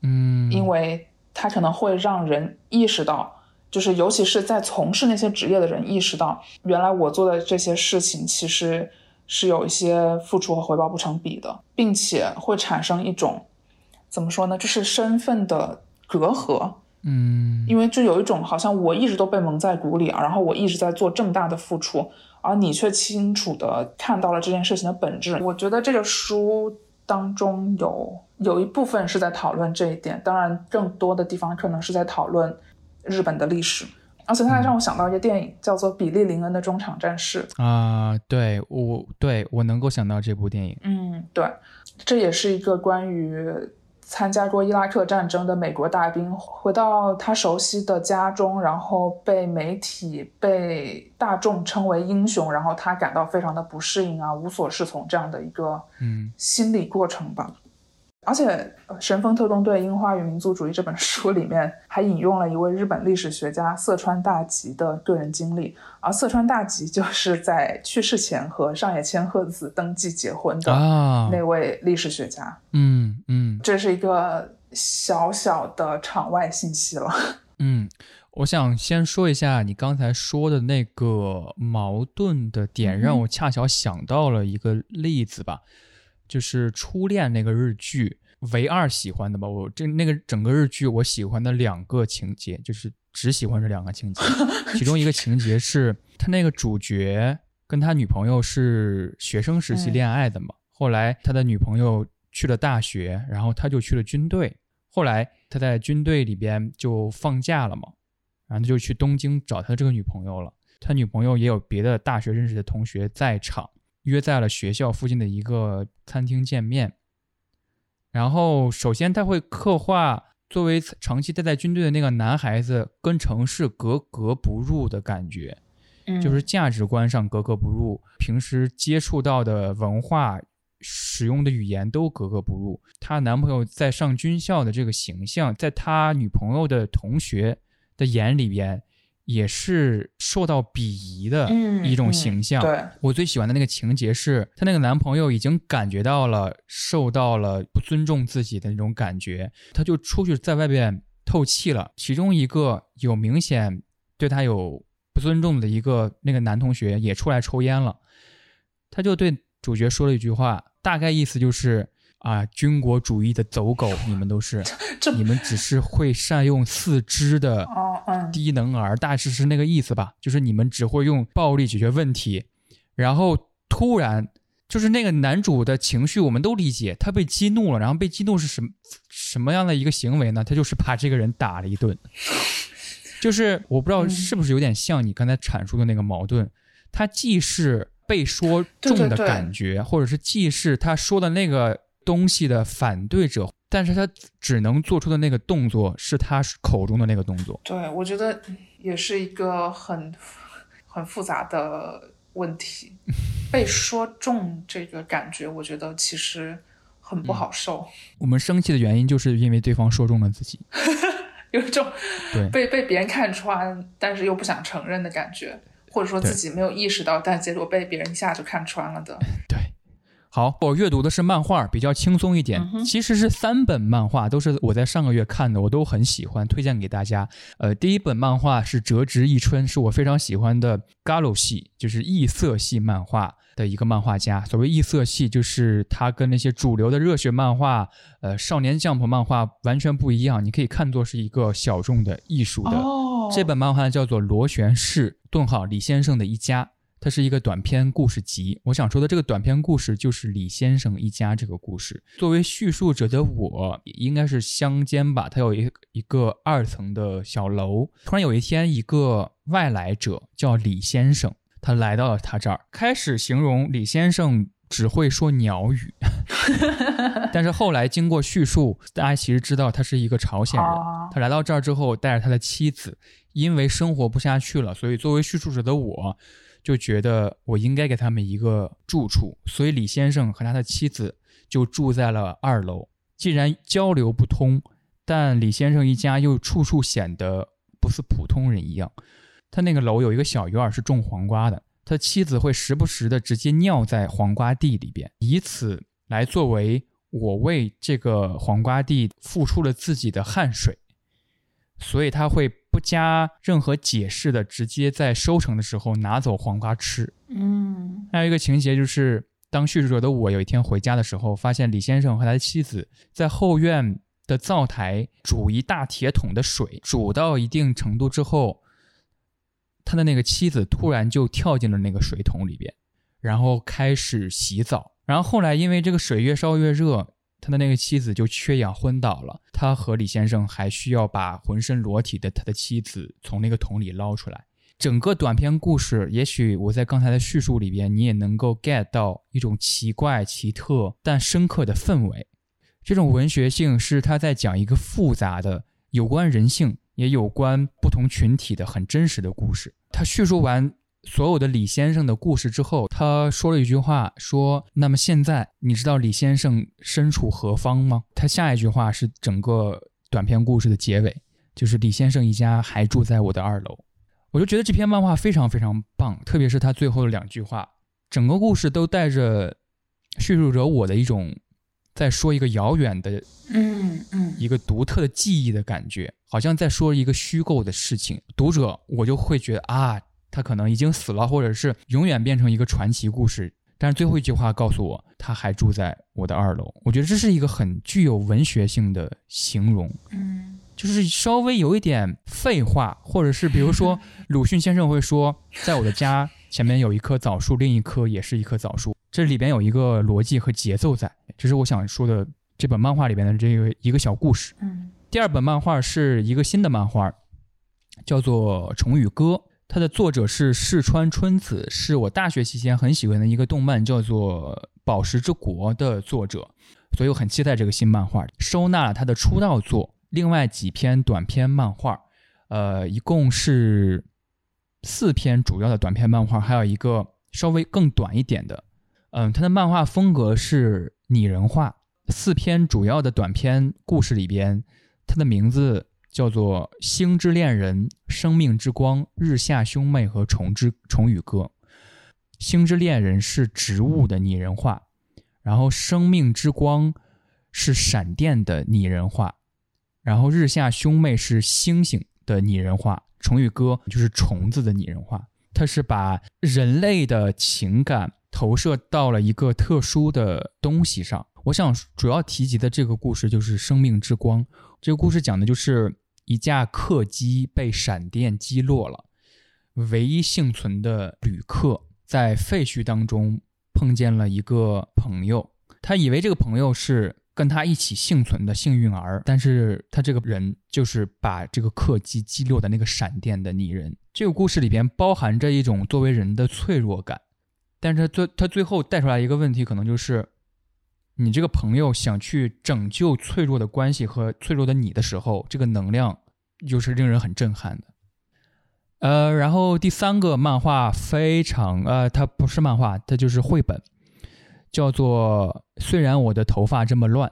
S2: 嗯，
S3: 因为它可能会让人意识到，就是尤其是在从事那些职业的人意识到，原来我做的这些事情其实是有一些付出和回报不成比的，并且会产生一种怎么说呢，就是身份的隔阂。
S2: 嗯，
S3: 因为就有一种好像我一直都被蒙在鼓里啊，然后我一直在做这么大的付出，而你却清楚的看到了这件事情的本质。我觉得这个书当中有有一部分是在讨论这一点，当然更多的地方可能是在讨论日本的历史，而且它还让我想到一个电影，叫做《比利林恩的中场战事》
S2: 啊，对我对我能够想到这部电影，
S3: 嗯，对，这也是一个关于。参加过伊拉克战争的美国大兵回到他熟悉的家中，然后被媒体、被大众称为英雄，然后他感到非常的不适应啊，无所适从这样的一个
S2: 嗯
S3: 心理过程吧。而且，《神风特工队：樱花与民族主义》这本书里面还引用了一位日本历史学家色川大吉的个人经历，而色川大吉就是在去世前和上野千鹤子登记结婚的那位历史学家。
S2: 嗯嗯，
S3: 这是一个小小的场外信息了。
S2: 嗯，我想先说一下你刚才说的那个矛盾的点，让我恰巧想到了一个例子吧。就是初恋那个日剧，唯二喜欢的吧。我这那个整个日剧，我喜欢的两个情节，就是只喜欢这两个情节。其中一个情节是他那个主角跟他女朋友是学生时期恋爱的嘛。后来他的女朋友去了大学，然后他就去了军队。后来他在军队里边就放假了嘛，然后他就去东京找他这个女朋友了。他女朋友也有别的大学认识的同学在场。约在了学校附近的一个餐厅见面，然后首先他会刻画作为长期待在军队的那个男孩子跟城市格格不入的感觉，就是价值观上格格不入，平时接触到的文化、使用的语言都格格不入。她男朋友在上军校的这个形象，在他女朋友的同学的眼里边，也是受到鄙夷的
S3: 嗯
S2: 一种
S3: 嗯
S2: 形象。
S3: 对，
S2: 我最喜欢的那个情节是，她那个男朋友已经感觉到了受到了不尊重自己的那种感觉，他就出去在外边透气了。其中一个有明显对他有不尊重的一个那个男同学也出来抽烟了，他就对主角说了一句话，大概意思就是啊，军国主义的走狗，你们都是，你们只是会善用四肢的低能儿，大致是那个意思吧，就是你们只会用暴力解决问题，然后突然就是那个男主的情绪，我们都理解，他被激怒了，然后被激怒是什么什么样的一个行为呢？他就是把这个人打了一顿，就是我不知道
S3: 嗯。
S2: 是不是有点像你刚才阐述的那个矛盾，他既是被说中的
S3: 对对对。
S2: 感觉，或者是既是他说的那个东西的反对者，但是他只能做出的那个动作是他口中的那个动作。
S3: 对，我觉得也是一个很很复杂的问题。被说中这个感觉，我觉得其实很不好受，
S2: 我们生气的原因就是因为对方说中了自己。
S3: 有一种
S2: 对
S3: 被被别人看穿，但是又不想承认的感觉，或者说自己没有意识到，但结果被别人一下就看穿了的。
S2: 对，好，我阅读的是漫画，比较轻松一点。其实是三本漫画，都是我在上个月看的，我都很喜欢，推荐给大家。呃，第一本漫画是《折直一春》，是我非常喜欢的 Galo 系，就是异色系漫画的一个漫画家。所谓异色系，就是他跟那些主流的热血漫画、呃少年 Jump 漫画完全不一样，你可以看作是一个小众的艺术的。
S3: 哦，
S2: 这本漫画叫做《螺旋式顿号李先生的一家》，它是一个短篇故事集。我想说的这个短篇故事就是李先生一家这个故事。作为叙述者的我，应该是乡间吧，它有一一个二层的小楼。突然有一天，一个外来者叫李先生，他来到了他这儿，开始形容李先生只会说鸟语，但是后来经过叙述，大家其实知道他是一个朝鲜人。
S3: 哦
S2: 他来到这儿之后，带着他的妻子，因为生活不下去了，所以作为叙述者的我，就觉得我应该给他们一个住处，所以李先生和他的妻子就住在了二楼。既然交流不通，但李先生一家又处处显得不是普通人一样。他那个楼有一个小院是种黄瓜的，他妻子会时不时的直接尿在黄瓜地里边，以此来作为我为这个黄瓜地付出了自己的汗水。所以他会不加任何解释的，直接在收成的时候拿走黄瓜吃。
S3: 嗯
S2: 还有一个情节就是，当叙述者的我有一天回家的时候，发现李先生和他的妻子在后院的灶台煮一大铁桶的水，煮到一定程度之后，他的那个妻子突然就跳进了那个水桶里边，然后开始洗澡。然后后来因为这个水越烧越热，他的那个妻子就缺氧昏倒了。他和李先生还需要把浑身裸体的他的妻子从那个桶里捞出来。整个短篇故事，也许我在刚才的叙述里边，你也能够 get 到一种奇怪、奇特但深刻的氛围。这种文学性是他在讲一个复杂的、有关人性也有关不同群体的很真实的故事。他叙述完所有的李先生的故事之后，他说了一句话，说：“那么现在你知道李先生身处何方吗？”他下一句话是整个短篇故事的结尾，就是李先生一家还住在我的二楼。我就觉得这篇漫画非常非常棒，特别是他最后的两句话，整个故事都带着叙述者我的一种在说一个遥远的
S3: 嗯嗯
S2: 一个独特的记忆的感觉，好像在说一个虚构的事情。读者我就会觉得啊，他可能已经死了，或者是永远变成一个传奇故事。但是最后一句话告诉我，他还住在我的二楼。我觉得这是一个很具有文学性的形容，
S3: 嗯
S2: 就是稍微有一点废话，或者是比如说 鲁迅先生会说，在我的家前面有一棵枣树，另一棵也是一棵枣树，这里边有一个逻辑和节奏在，这是我想说的这本漫画里边的这个一个小故事。
S3: 嗯
S2: 第二本漫画是一个新的漫画，叫做《虫与歌》，它的作者是四川春子，是我大学期间很喜欢的一个动漫，叫做《宝石之国》的作者，所以我很期待这个新漫画，收纳了他的出道作，另外几篇短篇漫画，呃，一共是四篇主要的短篇漫画，还有一个稍微更短一点的，嗯，他的漫画风格是拟人化。四篇主要的短篇故事里边，它的名字叫做《星之恋人》《生命之光》《日下兄妹》和《虫之虫语歌》。《星之恋人》是植物的拟人化，然后《生命之光》是闪电的拟人化，然后《日下兄妹》是星星的拟人化，《虫语歌》就是虫子的拟人化。它是把人类的情感投射到了一个特殊的东西上。我想主要提及的这个故事就是《生命之光》。这个故事讲的就是一架客机被闪电击落了，唯一幸存的旅客在废墟当中碰见了一个朋友，他以为这个朋友是跟他一起幸存的幸运儿，但是他这个人就是把这个客机击落的那个闪电的拟人。这个故事里边包含着一种作为人的脆弱感，但是他最他最后带出来一个问题，可能就是。你这个朋友想去拯救脆弱的关系和脆弱的你的时候，这个能量就是令人很震撼的。呃，然后第三个漫画非常呃，它不是漫画，它就是绘本，叫做《虽然我的头发这么乱》。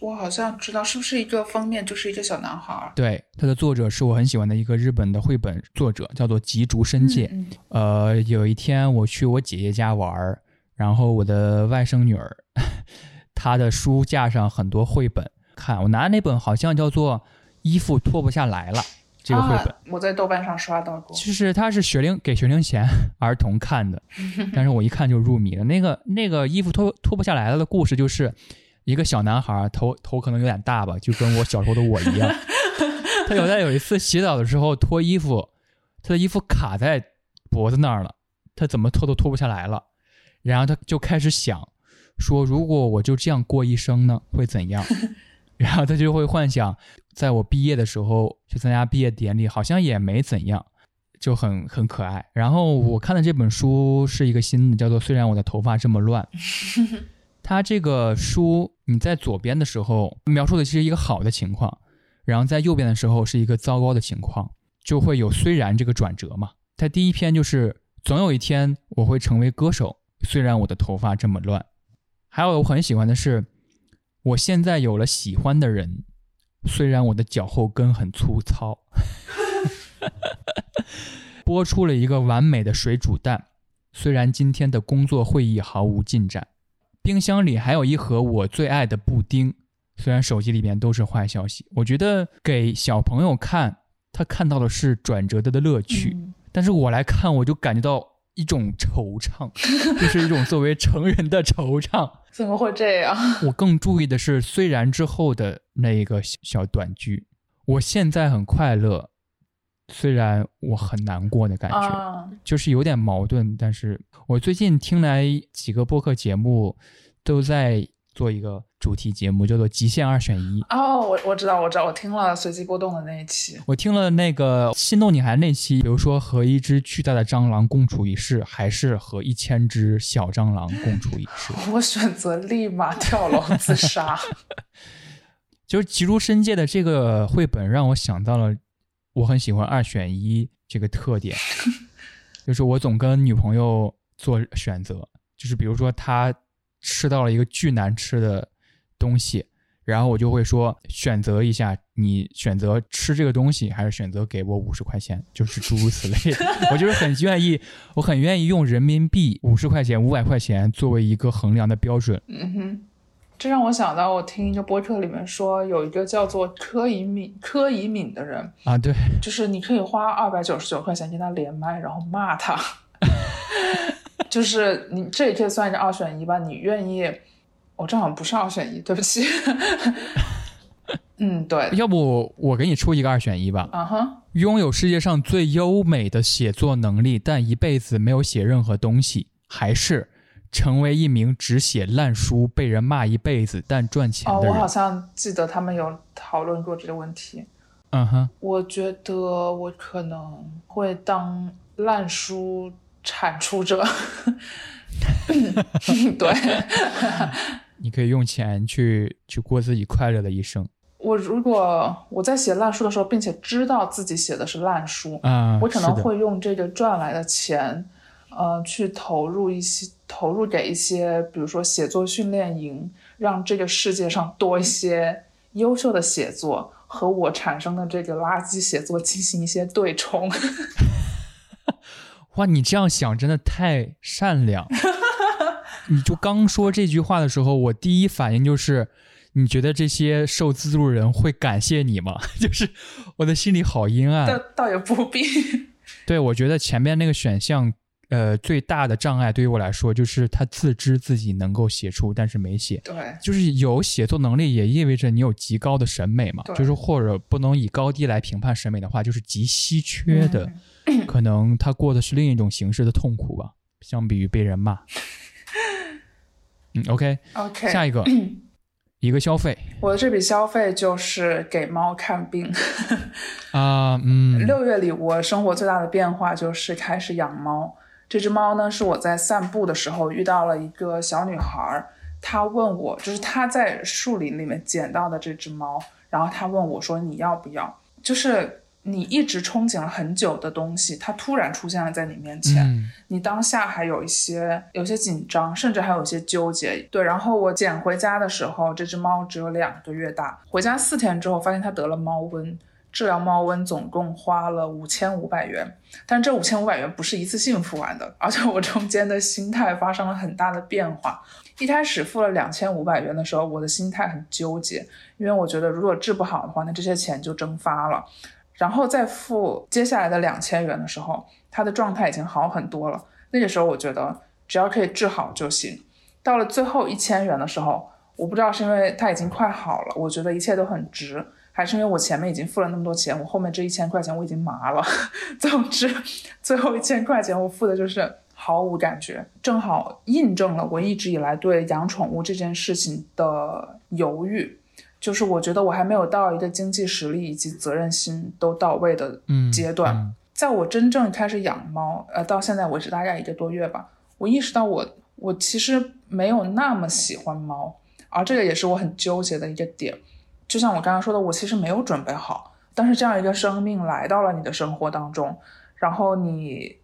S3: 我好像知道，是不是一个封面就是一个小男孩？
S2: 对，它的作者是我很喜欢的一个日本的绘本作者，叫做吉竹伸介。呃，有一天我去我姐姐家玩儿。然后我的外甥女儿，她的书架上很多绘本，看我拿那本好像叫做《衣服脱不下来了》这个绘本，
S3: 我在豆瓣上刷到过。
S2: 就是它是学龄给学龄前儿童看的，但是我一看就入迷了。那个那个衣服脱脱不下来了的故事，就是一个小男孩头头可能有点大吧，就跟我小时候的我一样。他有在有一次洗澡的时候脱衣服，他的衣服卡在脖子那儿了，他怎么脱都脱不下来了。然后他就开始想，说如果我就这样过一生呢，会怎样？然后他就会幻想，在我毕业的时候去参加毕业典礼，好像也没怎样，就很很可爱。然后我看的这本书是一个新的，叫做《虽然我的头发这么乱》。它这个书你在左边的时候描述的是一个好的情况，然后在右边的时候是一个糟糕的情况，就会有虽然这个转折嘛。它第一篇就是总有一天我会成为歌手。虽然我的头发这么乱，还有我很喜欢的是，我现在有了喜欢的人。虽然我的脚后跟很粗糙，播出了一个完美的水煮蛋。虽然今天的工作会议毫无进展，冰箱里还有一盒我最爱的布丁。虽然手机里面都是坏消息，我觉得给小朋友看，他看到的是转折的的乐趣，但是我来看，我就感觉到。一种惆怅，就是一种作为成人的惆怅。
S3: 怎么会这样？
S2: 我更注意的是，虽然之后的那一个小短剧，我现在很快乐，虽然我很难过的感觉，就是有点矛盾。但是我最近听来几个播客节目，都在。做一个主题节目，叫做《极限二选一》
S3: 哦，我我知道，我知道，我听了随机波动的那一期，
S2: 我听了那个心动女孩那期，比如说和一只巨大的蟑螂共处一室，还是和一千只小蟑螂共处一室，
S3: 我选择立马跳楼自杀。
S2: 就是极如深界的这个绘本，让我想到了我很喜欢二选一这个特点，就是我总跟女朋友做选择，就是比如说她。吃到了一个巨难吃的东西，然后我就会说选择一下，你选择吃这个东西，还是选择给我五十块钱，就是诸如此类。我就是很愿意，我很愿意用人民币五十块钱、五百块钱作为一个衡量的标准。
S3: 嗯哼，这让我想到，我听一个播客里面说，有一个叫做柯以敏、柯以敏的人
S2: 啊，对，
S3: 就是你可以花二百九十九块钱跟他连麦，然后骂他。就是你这也可以算是二选一吧？你愿意？我这好像不是二选一，对不起。嗯，对。
S2: 要不我给你出一个二选一吧？
S3: 啊哈。
S2: 拥有世界上最优美的写作能力，但一辈子没有写任何东西，还是成为一名只写烂书、被人骂一辈子但赚钱的
S3: 人？哦，我好像记得他们有讨论过这个问题。
S2: 嗯哼。
S3: 我觉得我可能会当烂书。产出者，对，
S2: 你可以用钱去去过自己快乐的一生。
S3: 我如果我在写烂书的时候，并且知道自己写的是烂书，
S2: 嗯，
S3: 我可能会用这个赚来的钱，呃，去投入一些，投入给一些，比如说写作训练营，让这个世界上多一些优秀的写作。和我产生的这个垃圾写作进行一些对冲。
S2: 哇，你这样想真的太善良。你就刚说这句话的时候，我第一反应就是，你觉得这些受资助人会感谢你吗？就是我的心里好阴
S3: 倒
S2: 暗。
S3: 倒也不必。
S2: 对，我觉得前面那个选项，呃，最大的障碍对于我来说，就是他自知自己能够写出，但是没写。
S3: 对，
S2: 就是有写作能力，也意味着你有极高的审美嘛。
S3: 对
S2: 就是或者不能以高低来评判审美的话，就是极稀缺的，
S3: 嗯
S2: 可能他过的是另一种形式的痛苦吧，相比于被人骂。嗯
S3: ，OK，OK，
S2: 下一个，一个消费
S3: 我的这笔消费就是给猫看病。
S2: 啊，嗯，
S3: 六月里，我生活最大的变化就是开始养猫。这只猫呢，是我在散步的时候遇到了一个小女孩儿，她问我，就是她在树林里面捡到的这只猫，然后她问我说：“你要不要？”就是你一直憧憬了很久的东西，它突然出现了在你面前，
S2: 嗯
S3: 你当下还有一些有些紧张，甚至还有一些纠结。对，然后我捡回家的时候，这只猫只有两个月大。回家四天之后，发现它得了猫瘟，治疗猫瘟总共花了五千五百元。但这五千五百元不是一次性付完的，而且我中间的心态发生了很大的变化。一开始付了两千五百元的时候，我的心态很纠结，因为我觉得如果治不好的话，那这些钱就蒸发了。然后再付接下来的两千元的时候，他的状态已经好很多了。那个时候我觉得只要可以治好就行。到了最后一千元的时候，我不知道是因为他已经快好了，我觉得一切都很值，还是因为我前面已经付了那么多钱，我后面这一千块钱我已经麻了。总之，最后一千块钱我付的就是毫无感觉，正好印证了我一直以来对养宠物这件事情的犹豫。就是我觉得我还没有到一个经济实力以及责任心都到位的
S2: 嗯
S3: 阶段。
S2: 嗯
S3: 在我真正开始养猫，呃，到现在为止大概一个多月吧，我意识到我我其实没有那么喜欢猫，而这个也是我很纠结的一个点。就像我刚刚说的，我其实没有准备好，但是这样一个生命来到了你的生活当中，然后你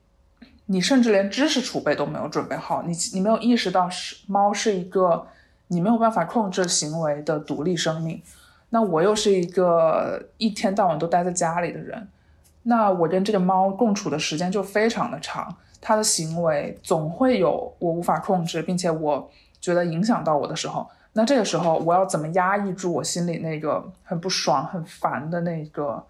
S3: 你甚至连知识储备都没有准备好，你你没有意识到是猫是一个你没有办法控制行为的独立生命。那我又是一个一天到晚都待在家里的人，那我跟这个猫共处的时间就非常的长，它的行为总会有我无法控制，并且我觉得影响到我的时候，那这个时候我要怎么压抑住我心里那个很不爽、很烦的那个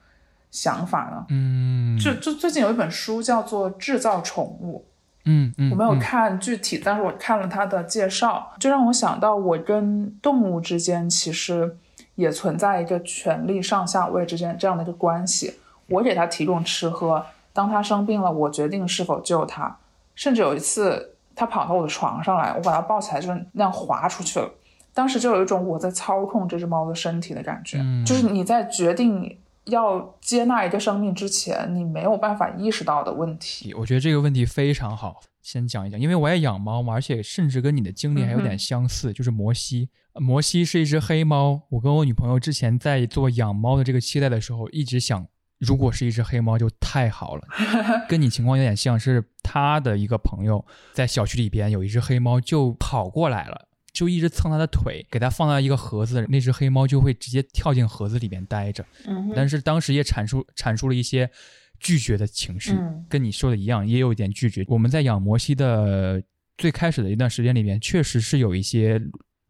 S3: 想法呢？
S2: 嗯，
S3: 就就最近有一本书叫做《制造宠物》，
S2: 嗯嗯，
S3: 我没有
S2: 嗯
S3: 看具体，但是我看了他的介绍，就让我想到我跟动物之间其实也存在一个权力上下位之间这样的一个关系。我给他提供吃喝，当他生病了，我决定是否救他。甚至有一次，他跑到我的床上来，我把它抱起来，就是那样滑出去了。当时就有一种我在操控这只猫的身体的感觉，
S2: 嗯
S3: 就是你在决定要接纳一个生命之前，你没有办法意识到的问题。
S2: 我觉得这个问题非常好，先讲一讲，因为我也养猫嘛，而且甚至跟你的经历还有点相似，就是摩西。呃摩西是一只黑猫，我跟我女朋友之前在做养猫的这个期待的时候，一直想，如果是一只黑猫就太好了。跟你情况有点像，是他的一个朋友在小区里边有一只黑猫就跑过来了。就一直蹭他的腿，给他放到一个盒子，那只黑猫就会直接跳进盒子里面待着。
S3: 嗯
S2: 但是当时也阐述阐述了一些拒绝的情绪，
S3: 嗯
S2: 跟你说的一样，也有一点拒绝。我们在养摩西的最开始的一段时间里面，确实是有一些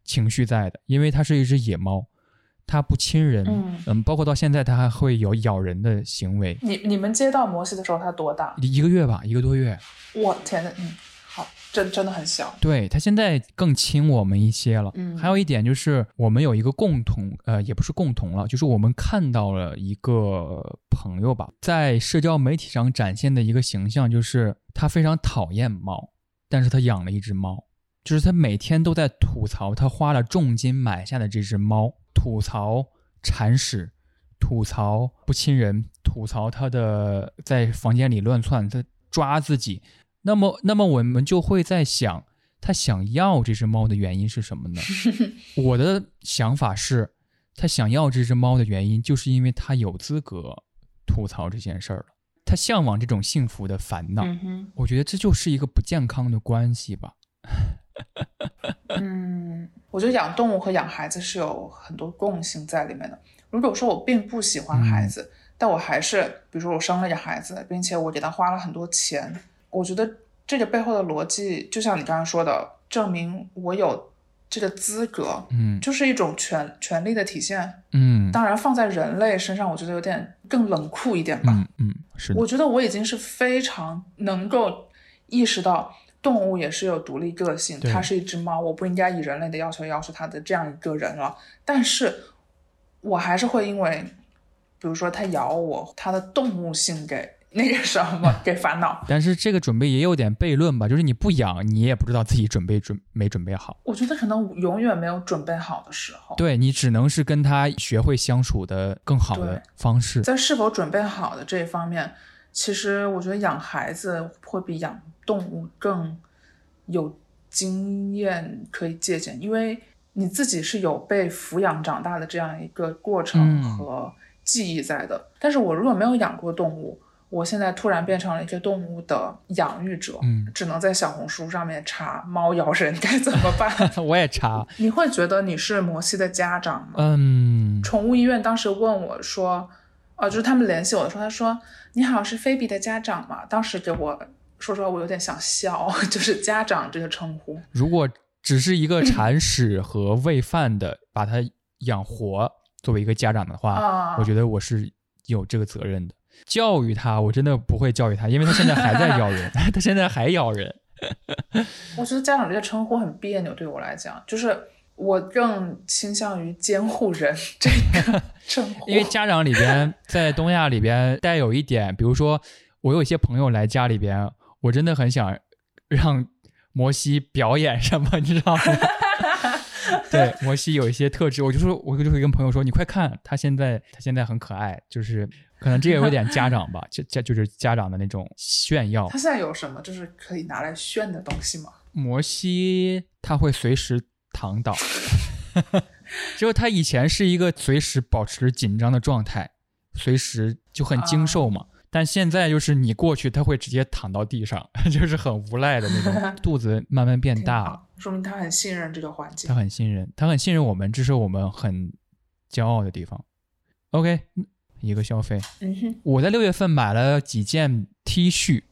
S2: 情绪在的，因为它是一只野猫，它不亲人，
S3: 嗯
S2: 包括到现在它还会有咬人的行为。
S3: 你你们接到摩西的时候，它多大？
S2: 一个月吧，一个多月，
S3: 我天呐，嗯，好，真真的很小。
S2: 对它现在更亲我们一些了。
S3: 嗯
S2: 还有一点就是，我们有一个共同，呃，也不是共同了，就是我们看到了一个朋友吧，在社交媒体上展现的一个形象，就是他非常讨厌猫，但是他养了一只猫，就是他每天都在吐槽他花了重金买下的这只猫，吐槽铲屎，吐槽不亲人，吐槽他的在房间里乱窜，他抓自己。那么，那么我们就会在想，他想要这只猫的原因是什么呢？我的想法是，他想要这只猫的原因，就是因为他有资格吐槽这件事儿了。他向往这种幸福的烦恼，
S3: 嗯，
S2: 我觉得这就是一个不健康的关系吧。
S3: 嗯，我觉得养动物和养孩子是有很多共性在里面的。如果说我并不喜欢孩子，但我还是，比如说我生了一个孩子，并且我给他花了很多钱，我觉得这个背后的逻辑，就像你刚刚说的，证明我有这个资格，
S2: 嗯
S3: 就是一种权权利的体现。
S2: 嗯
S3: 当然，放在人类身上，我觉得有点更冷酷一点吧。
S2: 嗯嗯，是
S3: 我，觉得我已经是非常能够意识到，动物也是有独立个性，它是一只猫，我不应该以人类的要求要求它的这样一个人了。但是，我还是会因为，比如说它咬我，它的动物性给那个什么给烦恼。
S2: 但是这个准备也有点悖论吧，就是你不养，你也不知道自己准备准没准备好。
S3: 我觉得可能永远没有准备好的时候。
S2: 对你只能是跟他学会相处的更好的方式。
S3: 在是否准备好的这一方面，其实我觉得养孩子会比养动物更有经验可以借鉴，因为你自己是有被抚养长大的这样一个过程
S2: 嗯
S3: 和记忆在的。但是我如果没有养过动物，我现在突然变成了一个动物的养育者，
S2: 嗯
S3: 只能在小红书上面查猫咬人该怎么办。
S2: 我也查，
S3: 你会觉得你是摩西的家长吗？
S2: 嗯，
S3: 宠物医院当时问我说，呃，就是他们联系我的时候，他说：“你好，是菲比的家长吗？”当时给我说实话，我有点想笑，就是家长这个称呼。
S2: 如果只是一个铲屎和喂饭的，把它养活，作为一个家长的话，
S3: 啊
S2: 我觉得我是有这个责任的。教育它，我真的不会教育它，因为它现在还在咬人，它现在还咬人。
S3: 我觉得家长这个称呼很别扭，对我来讲，就是我更倾向于监护人这个称呼，
S2: 因为家长里边，在东亚里边带有一点，比如说我有一些朋友来家里边，我真的很想让摩西表演什么，你知道吗？对，摩西有一些特质，我就说，我就会跟朋友说，你快看，他现在他现在很可爱，就是可能这也有点家长吧，就家就是家长的那种炫耀
S3: 他。现在有什么就是可以拿来炫的东西吗？
S2: 摩西他会随时躺倒，只有他以前是一个随时保持紧张的状态，随时就很精瘦嘛。但现在就是你过去，他会直接躺到地上，就是很无赖的那种，肚子慢慢变大了。
S3: 好，说明他很信任这个环境
S2: 他。很信任，他很信任我们，这是我们很骄傲的地方。OK，嗯一个消费，
S3: 嗯哼，
S2: 我在六月份买了几件 T 恤，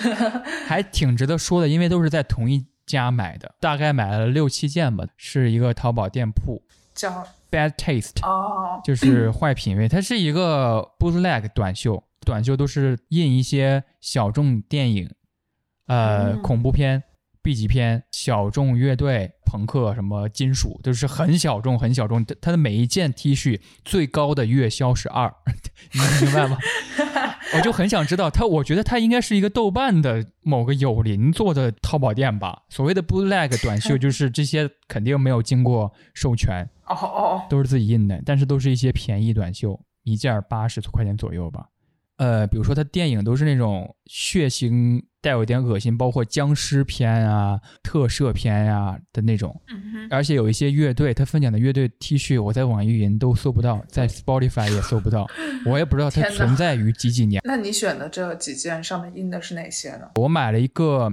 S2: 还挺值得说的，因为都是在同一家买的，大概买了六七件吧，是一个淘宝店铺
S3: 叫
S2: Bad Taste，
S3: 哦，
S2: 就是坏品味，它是一个 bootleg 短袖，短袖都是印一些小众电影，呃，
S3: 嗯
S2: 恐怖片、B 级片、小众乐队、朋克什么金属，就是很小众、很小众。它它的每一件 T 恤最高的月销是二，你能明白吗？我就很想知道它，我觉得它应该是一个豆瓣的某个友邻做的淘宝店吧。所谓的 bootleg 短袖，就是这些肯定没有经过授权，
S3: 哦哦哦，
S2: 都是自己印的，但是都是一些便宜短袖，一件八十块钱左右吧。呃，比如说它电影都是那种血腥，带有一点恶心，包括僵尸片啊、特摄片啊的那种。而且有一些乐队，他分享的乐队 T 恤，我在网易云都搜不到，在 Spotify 也搜不到，我也不知道它存在于几几年。
S3: 那你选的这几件上面印的是哪些呢？
S2: 我买了一个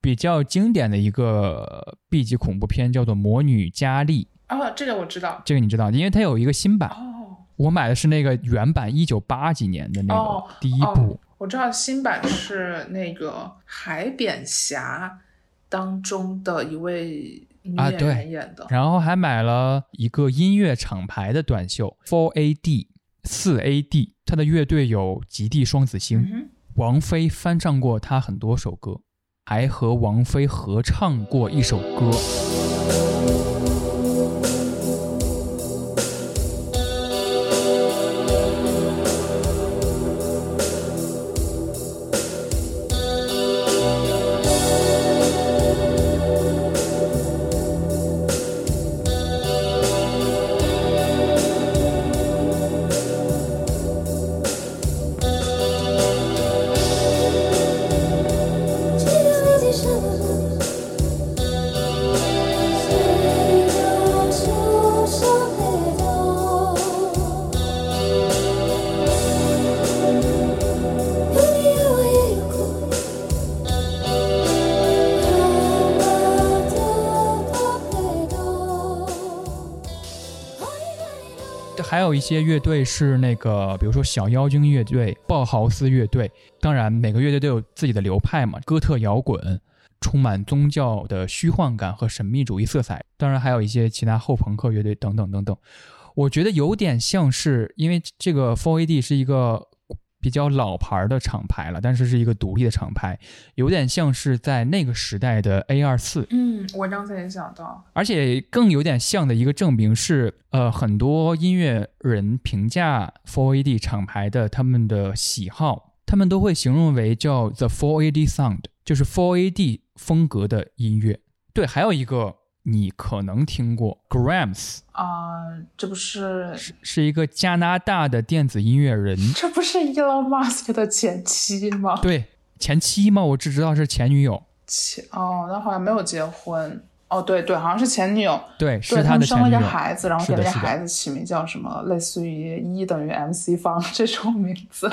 S2: 比较经典的一个 B 级恐怖片，叫做《魔女佳丽》，
S3: 哦，这个我知道。
S2: 这个你知道，因为它有一个新版。
S3: 哦，
S2: 我买的是那个原版，一九八几年的那
S3: 哦
S2: 个第一部。
S3: 哦我知道新版是那个海扁侠当中的一位女演
S2: 啊对
S3: 员演的。
S2: 然后还买了一个音乐厂牌的短袖，Four AD 四 AD，他的乐队有极地双子星，
S3: 嗯，
S2: 王菲翻唱过他很多首歌，还和王菲合唱过一首歌。些乐队是那个，比如说小妖精乐队、鲍豪斯乐队。当然，每个乐队都有自己的流派嘛，哥特摇滚，充满宗教的虚幻感和神秘主义色彩。当然，还有一些其他后朋克乐队等等等等。我觉得有点像是，因为这个 Four AD 是一个比较老牌的厂牌了，但是是一个独立的厂牌，有点像是在那个时代的 A 二四。
S3: 嗯，我刚才也想到，
S2: 而且更有点像的一个证明是，呃，很多音乐人评价 Four AD 厂牌的他们的喜好，他们都会形容为叫 The Four AD Sound，就是 Four AD 风格的音乐。对，还有一个。你可能听过 Grams
S3: 啊，这不是
S2: 是一个加拿大的电子音乐人，
S3: 这不是 Elon Musk 的前妻吗？
S2: 对，前妻吗？我只知道是前女友。
S3: 前哦，那好像没有结婚。哦，对对，好像是前女友。
S2: 对，是他的
S3: 生了一个孩子，然后给那个孩子起名叫什么，类似于一等于 MC 方 这种名字。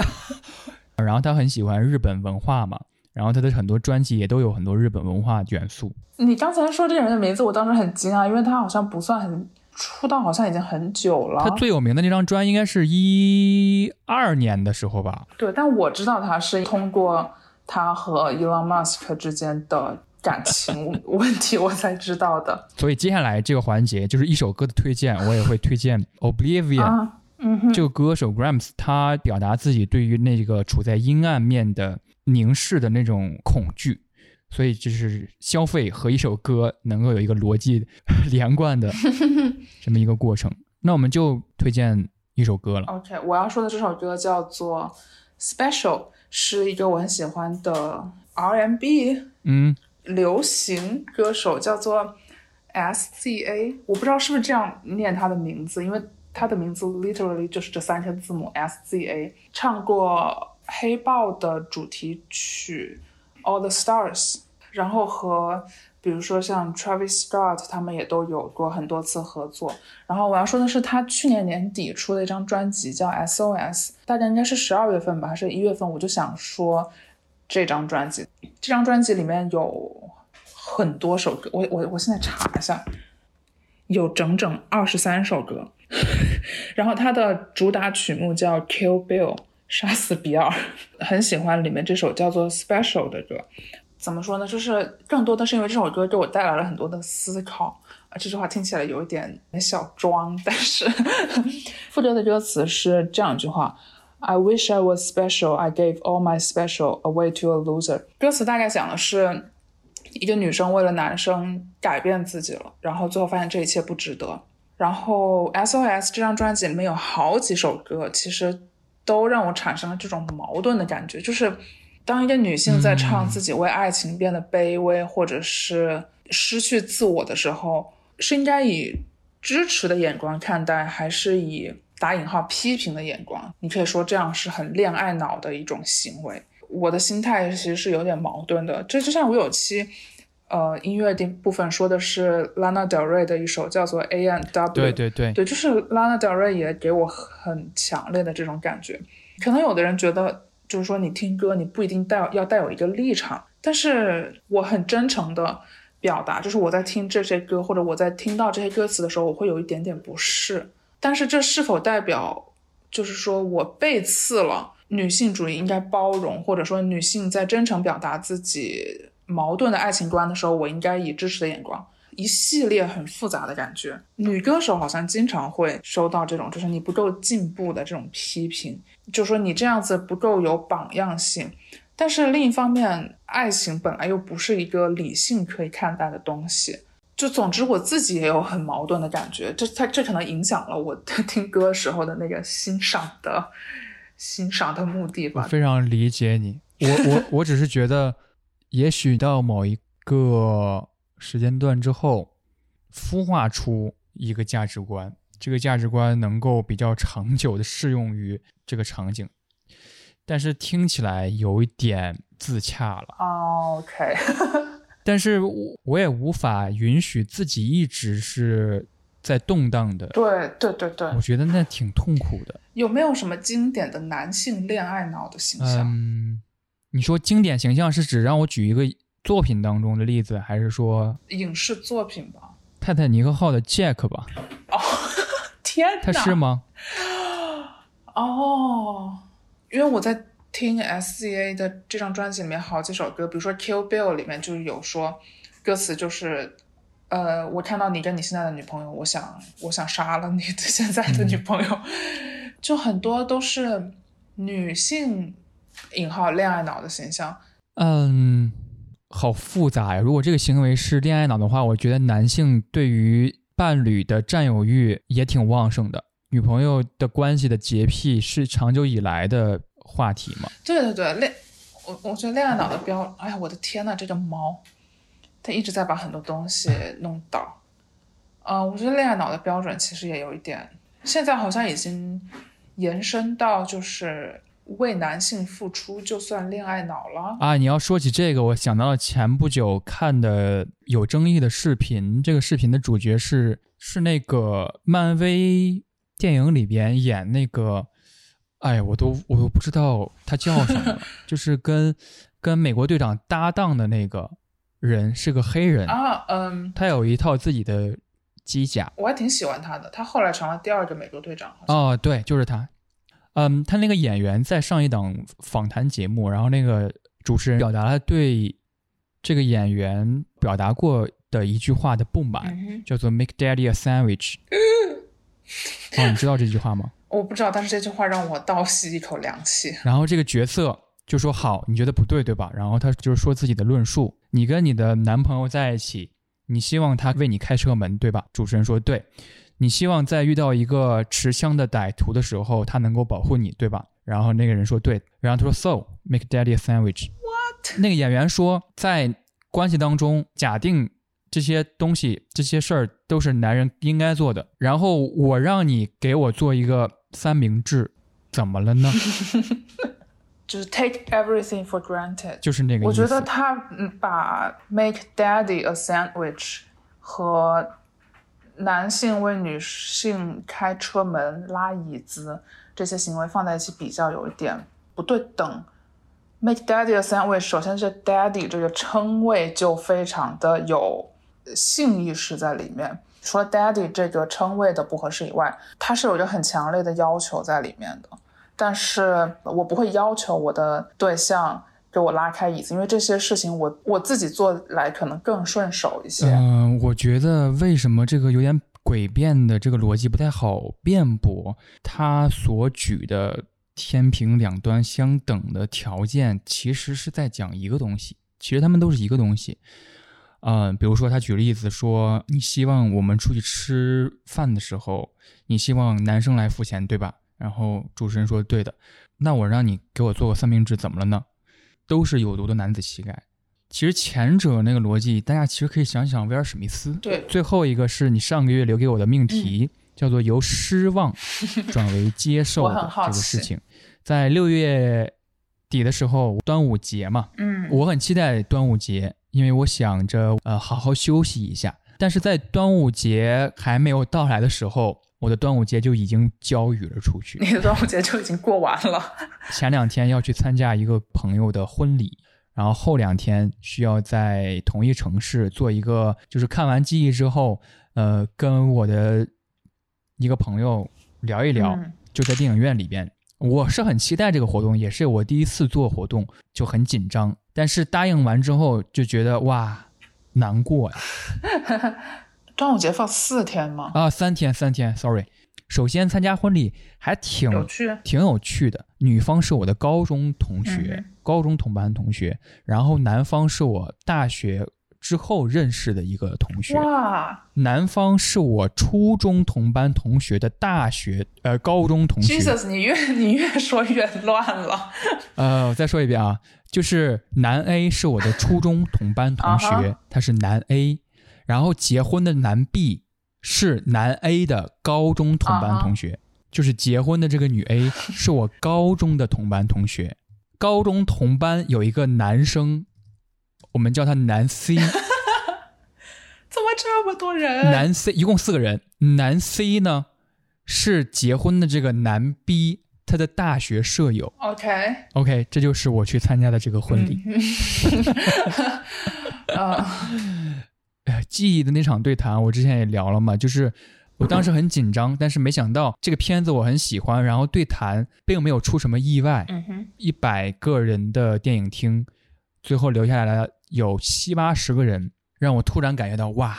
S2: 然后他很喜欢日本文化嘛。然后他的很多专辑也都有很多日本文化元素。
S3: 你刚才说这个人的名字，我当时很惊讶，因为他好像不算很出道，好像已经很久了。
S2: 他最有名的那张专应该是一二年的时候吧？
S3: 对，但我知道他是通过他和 Elon Musk 之间的感情问题我才知道的。
S2: 所以接下来这个环节就是一首歌的推荐，我也会推荐 Oblivion。
S3: 嗯哼，
S2: 这个歌手 Grams 他表达自己对于那个处在阴暗面的。凝视的那种恐惧，所以就是消费和一首歌能够有一个逻辑 连贯的 这么一个过程。那我们就推荐一首歌了。
S3: OK，我要说的这首歌叫做《Special》，是一个我很喜欢的 R&B，
S2: 嗯，
S3: 流行歌手叫做 SZA。我不知道是不是这样念他的名字，因为他的名字 literally 就是这三个字母 SZA。唱过。黑豹的主题曲《All the Stars》，然后和比如说像 Travis Scott 他们也都有过很多次合作。然后我要说的是，他去年年底出的一张专辑叫《SOS》，大概应该是十二月份吧，还是一月份？我就想说这张专辑，这张专辑里面有很多首歌，我我我现在查一下，有整整二十三首歌。然后他的主打曲目叫《Kill Bill》。杀死比尔，很喜欢里面这首叫做《Special》的歌。怎么说呢？就是更多的是因为这首歌给我带来了很多的思考。啊，这句话听起来有一点小装，但是 副歌的歌词是这样一句话：I wish I was special, I gave all my special away to a loser。歌词大概讲的是一个女生为了男生改变自己了，然后最后发现这一切不值得。然后《SOS》这张专辑里面有好几首歌，其实。都让我产生了这种矛盾的感觉，就是当一个女性在唱自己为爱情变得卑微，或者是失去自我的时候，是应该以支持的眼光看待，还是以打引号批评的眼光？你可以说这样是很恋爱脑的一种行为。我的心态其实是有点矛盾的。这就像我有期。呃，音乐的部分说的是 Lana Del Rey 的一首叫做 A N W，
S2: 对对对，
S3: 对，就是 Lana Del Rey 也给我很强烈的这种感觉。可能有的人觉得，就是说你听歌你不一定带要带有一个立场，但是我很真诚的表达，就是我在听这些歌或者我在听到这些歌词的时候，我会有一点点不适。但是这是否代表就是说我背刺了女性主义应该包容，或者说女性在真诚表达自己？矛盾的爱情观的时候，我应该以支持的眼光，一系列很复杂的感觉。女歌手好像经常会收到这种，就是你不够进步的这种批评，就说你这样子不够有榜样性。但是另一方面，爱情本来又不是一个理性可以看待的东西。就总之，我自己也有很矛盾的感觉。这它这可能影响了我听歌时候的那个欣赏的欣赏的目的吧。
S2: 非常理解你，我我我只是觉得。也许到某一个时间段之后，孵化出一个价值观，这个价值观能够比较长久的适用于这个场景，但是听起来有一点自洽了。
S3: OK，
S2: 但是我也无法允许自己一直是在动荡的。
S3: 对对对对，
S2: 我觉得那挺痛苦的。
S3: 有没有什么经典的男性恋爱脑的形象？
S2: 嗯。你说经典形象是指让我举一个作品当中的例子，还是说
S3: 影视作品吧？
S2: 泰坦尼克号的 Jack 吧？
S3: 哦，天哪！
S2: 他是吗？
S3: 哦，因为我在听 S.C.A 的这张专辑里面好几首歌，比如说《Kill Bill》里面就有说，歌词就是，呃，我看到你跟你现在的女朋友，我想我想杀了你的 现在的女朋友，就很多都是女性引号恋爱脑的形象。
S2: 嗯，好复杂呀。如果这个行为是恋爱脑的话，我觉得男性对于伴侣的占有欲也挺旺盛的。女朋友的关系的洁癖是长久以来的话题吗？
S3: 对对对，恋我我觉得恋爱脑的标，哎呀，我的天呐，这个猫，它一直在把很多东西 弄倒。呃，我觉得恋爱脑的标准其实也有一点，现在好像已经延伸到就是为男性付出就算恋爱脑了。
S2: 啊，你要说起这个，我想到了前不久看的有争议的视频。这个视频的主角是是那个漫威电影里边演那个，哎，我都我都不知道他叫什么，就是跟跟美国队长搭档的那个人是个黑人，
S3: 啊，嗯，
S2: 他有一套自己的机甲。
S3: 我还挺喜欢他的，他后来成了第二个美国队长。
S2: 哦，对，就是他。嗯，他那个演员在上一档访谈节目，然后那个主持人表达了对这个演员表达过的一句话的不满，
S3: 嗯，
S2: 叫做 “Make Daddy a sandwich”。哦，你知道这句话吗？
S3: 我不知道，但是这句话让我倒吸一口凉气。
S2: 然后这个角色就说：“好，你觉得不对，对吧？”然后他就是说自己的论述：“你跟你的男朋友在一起，你希望他为你开车门，对吧？”主持人说：“对。”你希望在遇到一个持枪的歹徒的时候，他能够保护你，对吧？然后那个人说：“对。”然后他说：“So make daddy a sandwich。” What？那个演员说，在关系当中，假定这些东西、这些事儿都是男人应该做的，然后我让你给我做一个三明治，怎么了呢？
S3: 就是 take everything for granted。
S2: 就是那个意思。
S3: 我觉得他嗯把 make daddy a sandwich 和男性为女性开车门、拉椅子这些行为放在一起比较，有一点不对等。make daddy a sandwich，首先是 daddy 这个称谓就非常的有性意识在里面。除了 daddy 这个称谓的不合适以外，它是有一个很强烈的要求在里面的。但是我不会要求我的对象给我拉开椅子，因为这些事情我我自己做来可能更顺手一些。
S2: 嗯、我觉得为什么这个有点诡辩的这个逻辑不太好辩驳？他所举的天平两端相等的条件，其实是在讲一个东西，其实他们都是一个东西。嗯、比如说他举例子说，你希望我们出去吃饭的时候，你希望男生来付钱，对吧？然后主持人说对的，那我让你给我做个三明治，怎么了呢？都是有毒的男子气概。其实前者那个逻辑，大家其实可以想想威尔史密斯。
S3: 对，
S2: 最后一个是你上个月留给我的命题，叫做由失望转为接受 的这个事情。在六月底的时候，端午节嘛，
S3: 嗯，
S2: 我很期待端午节，因为我想着呃好好休息一下。但是在端午节还没有到来的时候，我的端午节就已经交予了出去。
S3: 你 的端午节就已经过完了。
S2: 前两天要去参加一个朋友的婚礼，然后后两天需要在同一城市做一个，就是看完记忆之后，呃，跟我的一个朋友聊一聊，
S3: 嗯
S2: 就在电影院里边。我是很期待这个活动，也是我第一次做活动，就很紧张。但是答应完之后就觉得哇，难过呀！
S3: 端午节放四天吗？
S2: 啊，三天三天，sorry。首先参加婚礼还挺
S3: 有趣。
S2: 挺有趣的。女方是我的高中同学，
S3: 嗯
S2: 高中同班同学，然后男方是我大学之后认识的一个同学，
S3: 哇
S2: 男方是我初中同班同学的大学呃高中同学。
S3: ，Jesus，你越你越说越乱了。
S2: 呃，我再说一遍啊，就是男 A 是我的初中同班同学他是男 A，然后结婚的男 B 是男 A 的高中同班同学就是结婚的这个女 A 是我高中的同班同学，高中同班有一个男生，我们叫他男 C，
S3: 怎么这么多人？
S2: 男 C 一共四个人，男 C 呢是结婚的这个男 B 他的大学舍友。OK，OK，这就是我去参加的这个婚礼。
S3: 嗯，
S2: 哎，记忆的那场对谈，我之前也聊了嘛，就是我当时很紧张，但是没想到这个片子我很喜欢，然后对谈并没有出什么意外。
S3: 嗯哼，
S2: 一百个人的电影厅，最后留下来了有七八十个人，让我突然感觉到哇，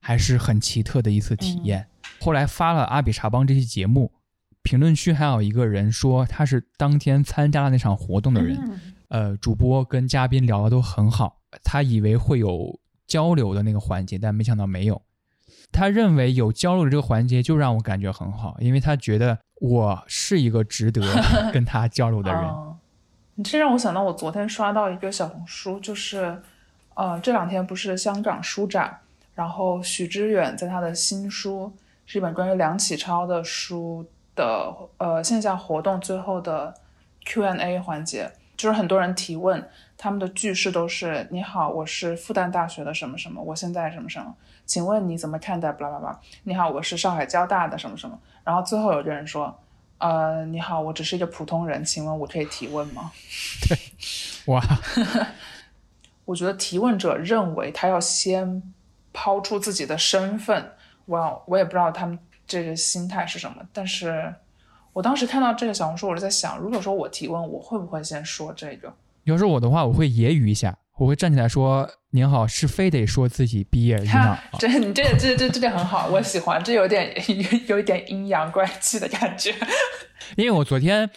S2: 还是很奇特的一次体验。后来发了阿比查邦这期节目，评论区还有一个人说他是当天参加了那场活动的人。
S3: 嗯
S2: 呃，主播跟嘉宾聊的都很好，他以为会有交流的那个环节，但没想到没有。他认为有交流的这个环节就让我感觉很好，因为他觉得我是一个值得 跟他交流的人。
S3: 哦你这让我想到，我昨天刷到一个小红书，就是，呃，这两天不是香港书展，然后许知远在他的新书是一本关于梁启超的书的呃线下活动最后的 Q&A 环节，就是很多人提问，他们的句式都是“你好，我是复旦大学的什么什么，我现在什么什么，请问你怎么看待？”巴拉巴拉。你好，我是上海交大的什么什么。然后最后有个人说。呃，你好，我只是一个普通人，请问我可以提问吗？
S2: 对哇，
S3: 我觉得提问者认为他要先抛出自己的身份，哇，我也不知道他们这个心态是什么。但是我当时看到这个小红书，我就在想，如果说我提问，我会不会先说这个？
S2: 要是我的话，我会揶揄一下，我会站起来说：“您好，是非得说自己毕业于哪
S3: 哈？”这你这这这这点很好，我喜欢，这有点 有一点阴阳怪气的感觉。
S2: 因为我昨天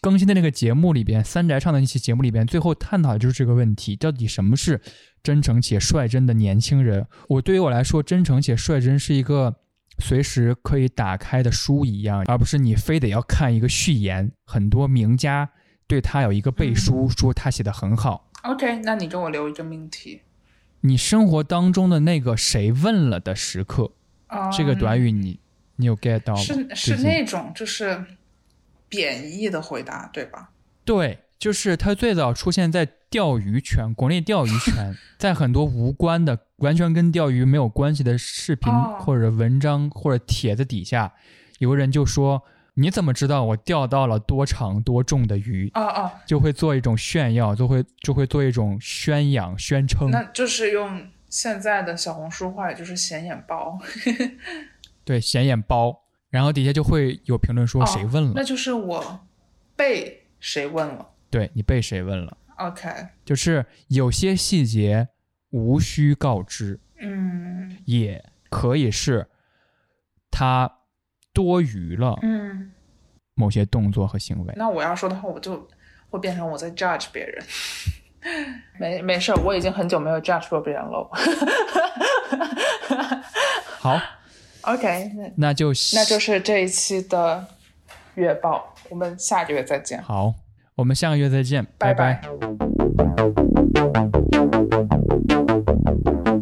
S2: 更新的那个节目里边，三宅唱的那期节目里边，最后探讨的就是这个问题：到底什么是真诚且率真的年轻人？我对于我来说，真诚且率真是一个随时可以打开的书一样，而不是你非得要看一个序言。很多名家对他有一个背书，说他写的很好。
S3: OK，那你给我留一个命题。
S2: 你生活当中的那个谁问了的时刻，
S3: 啊、
S2: 这个短语你你有 get 到吗？
S3: 是是那种就是贬义的回答，对吧？
S2: 对，就是它最早出现在钓鱼圈，国内钓鱼圈，在很多无关的、完全跟钓鱼没有关系的视频
S3: 哦
S2: 或者文章或者帖子底下，有个人就说：“你怎么知道我钓到了多长多重的鱼
S3: 哦哦，？”
S2: 就会做一种炫耀，就会就会做一种宣扬、宣称。
S3: 那就是用现在的小红书话，也就是显眼包。
S2: 对，显眼包，然后底下就会有评论说
S3: 哦
S2: 谁问了，
S3: 那就是我被谁问了。
S2: 对你被谁问了
S3: ，OK，
S2: 就是有些细节无需告知。
S3: 嗯
S2: 也可以是他多余了
S3: 嗯，
S2: 某些动作和行为。
S3: 那我要说的话，我就会变成我在 judge 别人。没没事，我已经很久没有 judge 过别人了。
S2: 好
S3: ，OK，那
S2: 那就
S3: 那就是这一期的月报，我们下个月再见，
S2: 好，我们下个月再见，
S3: 拜
S2: 拜。
S3: 拜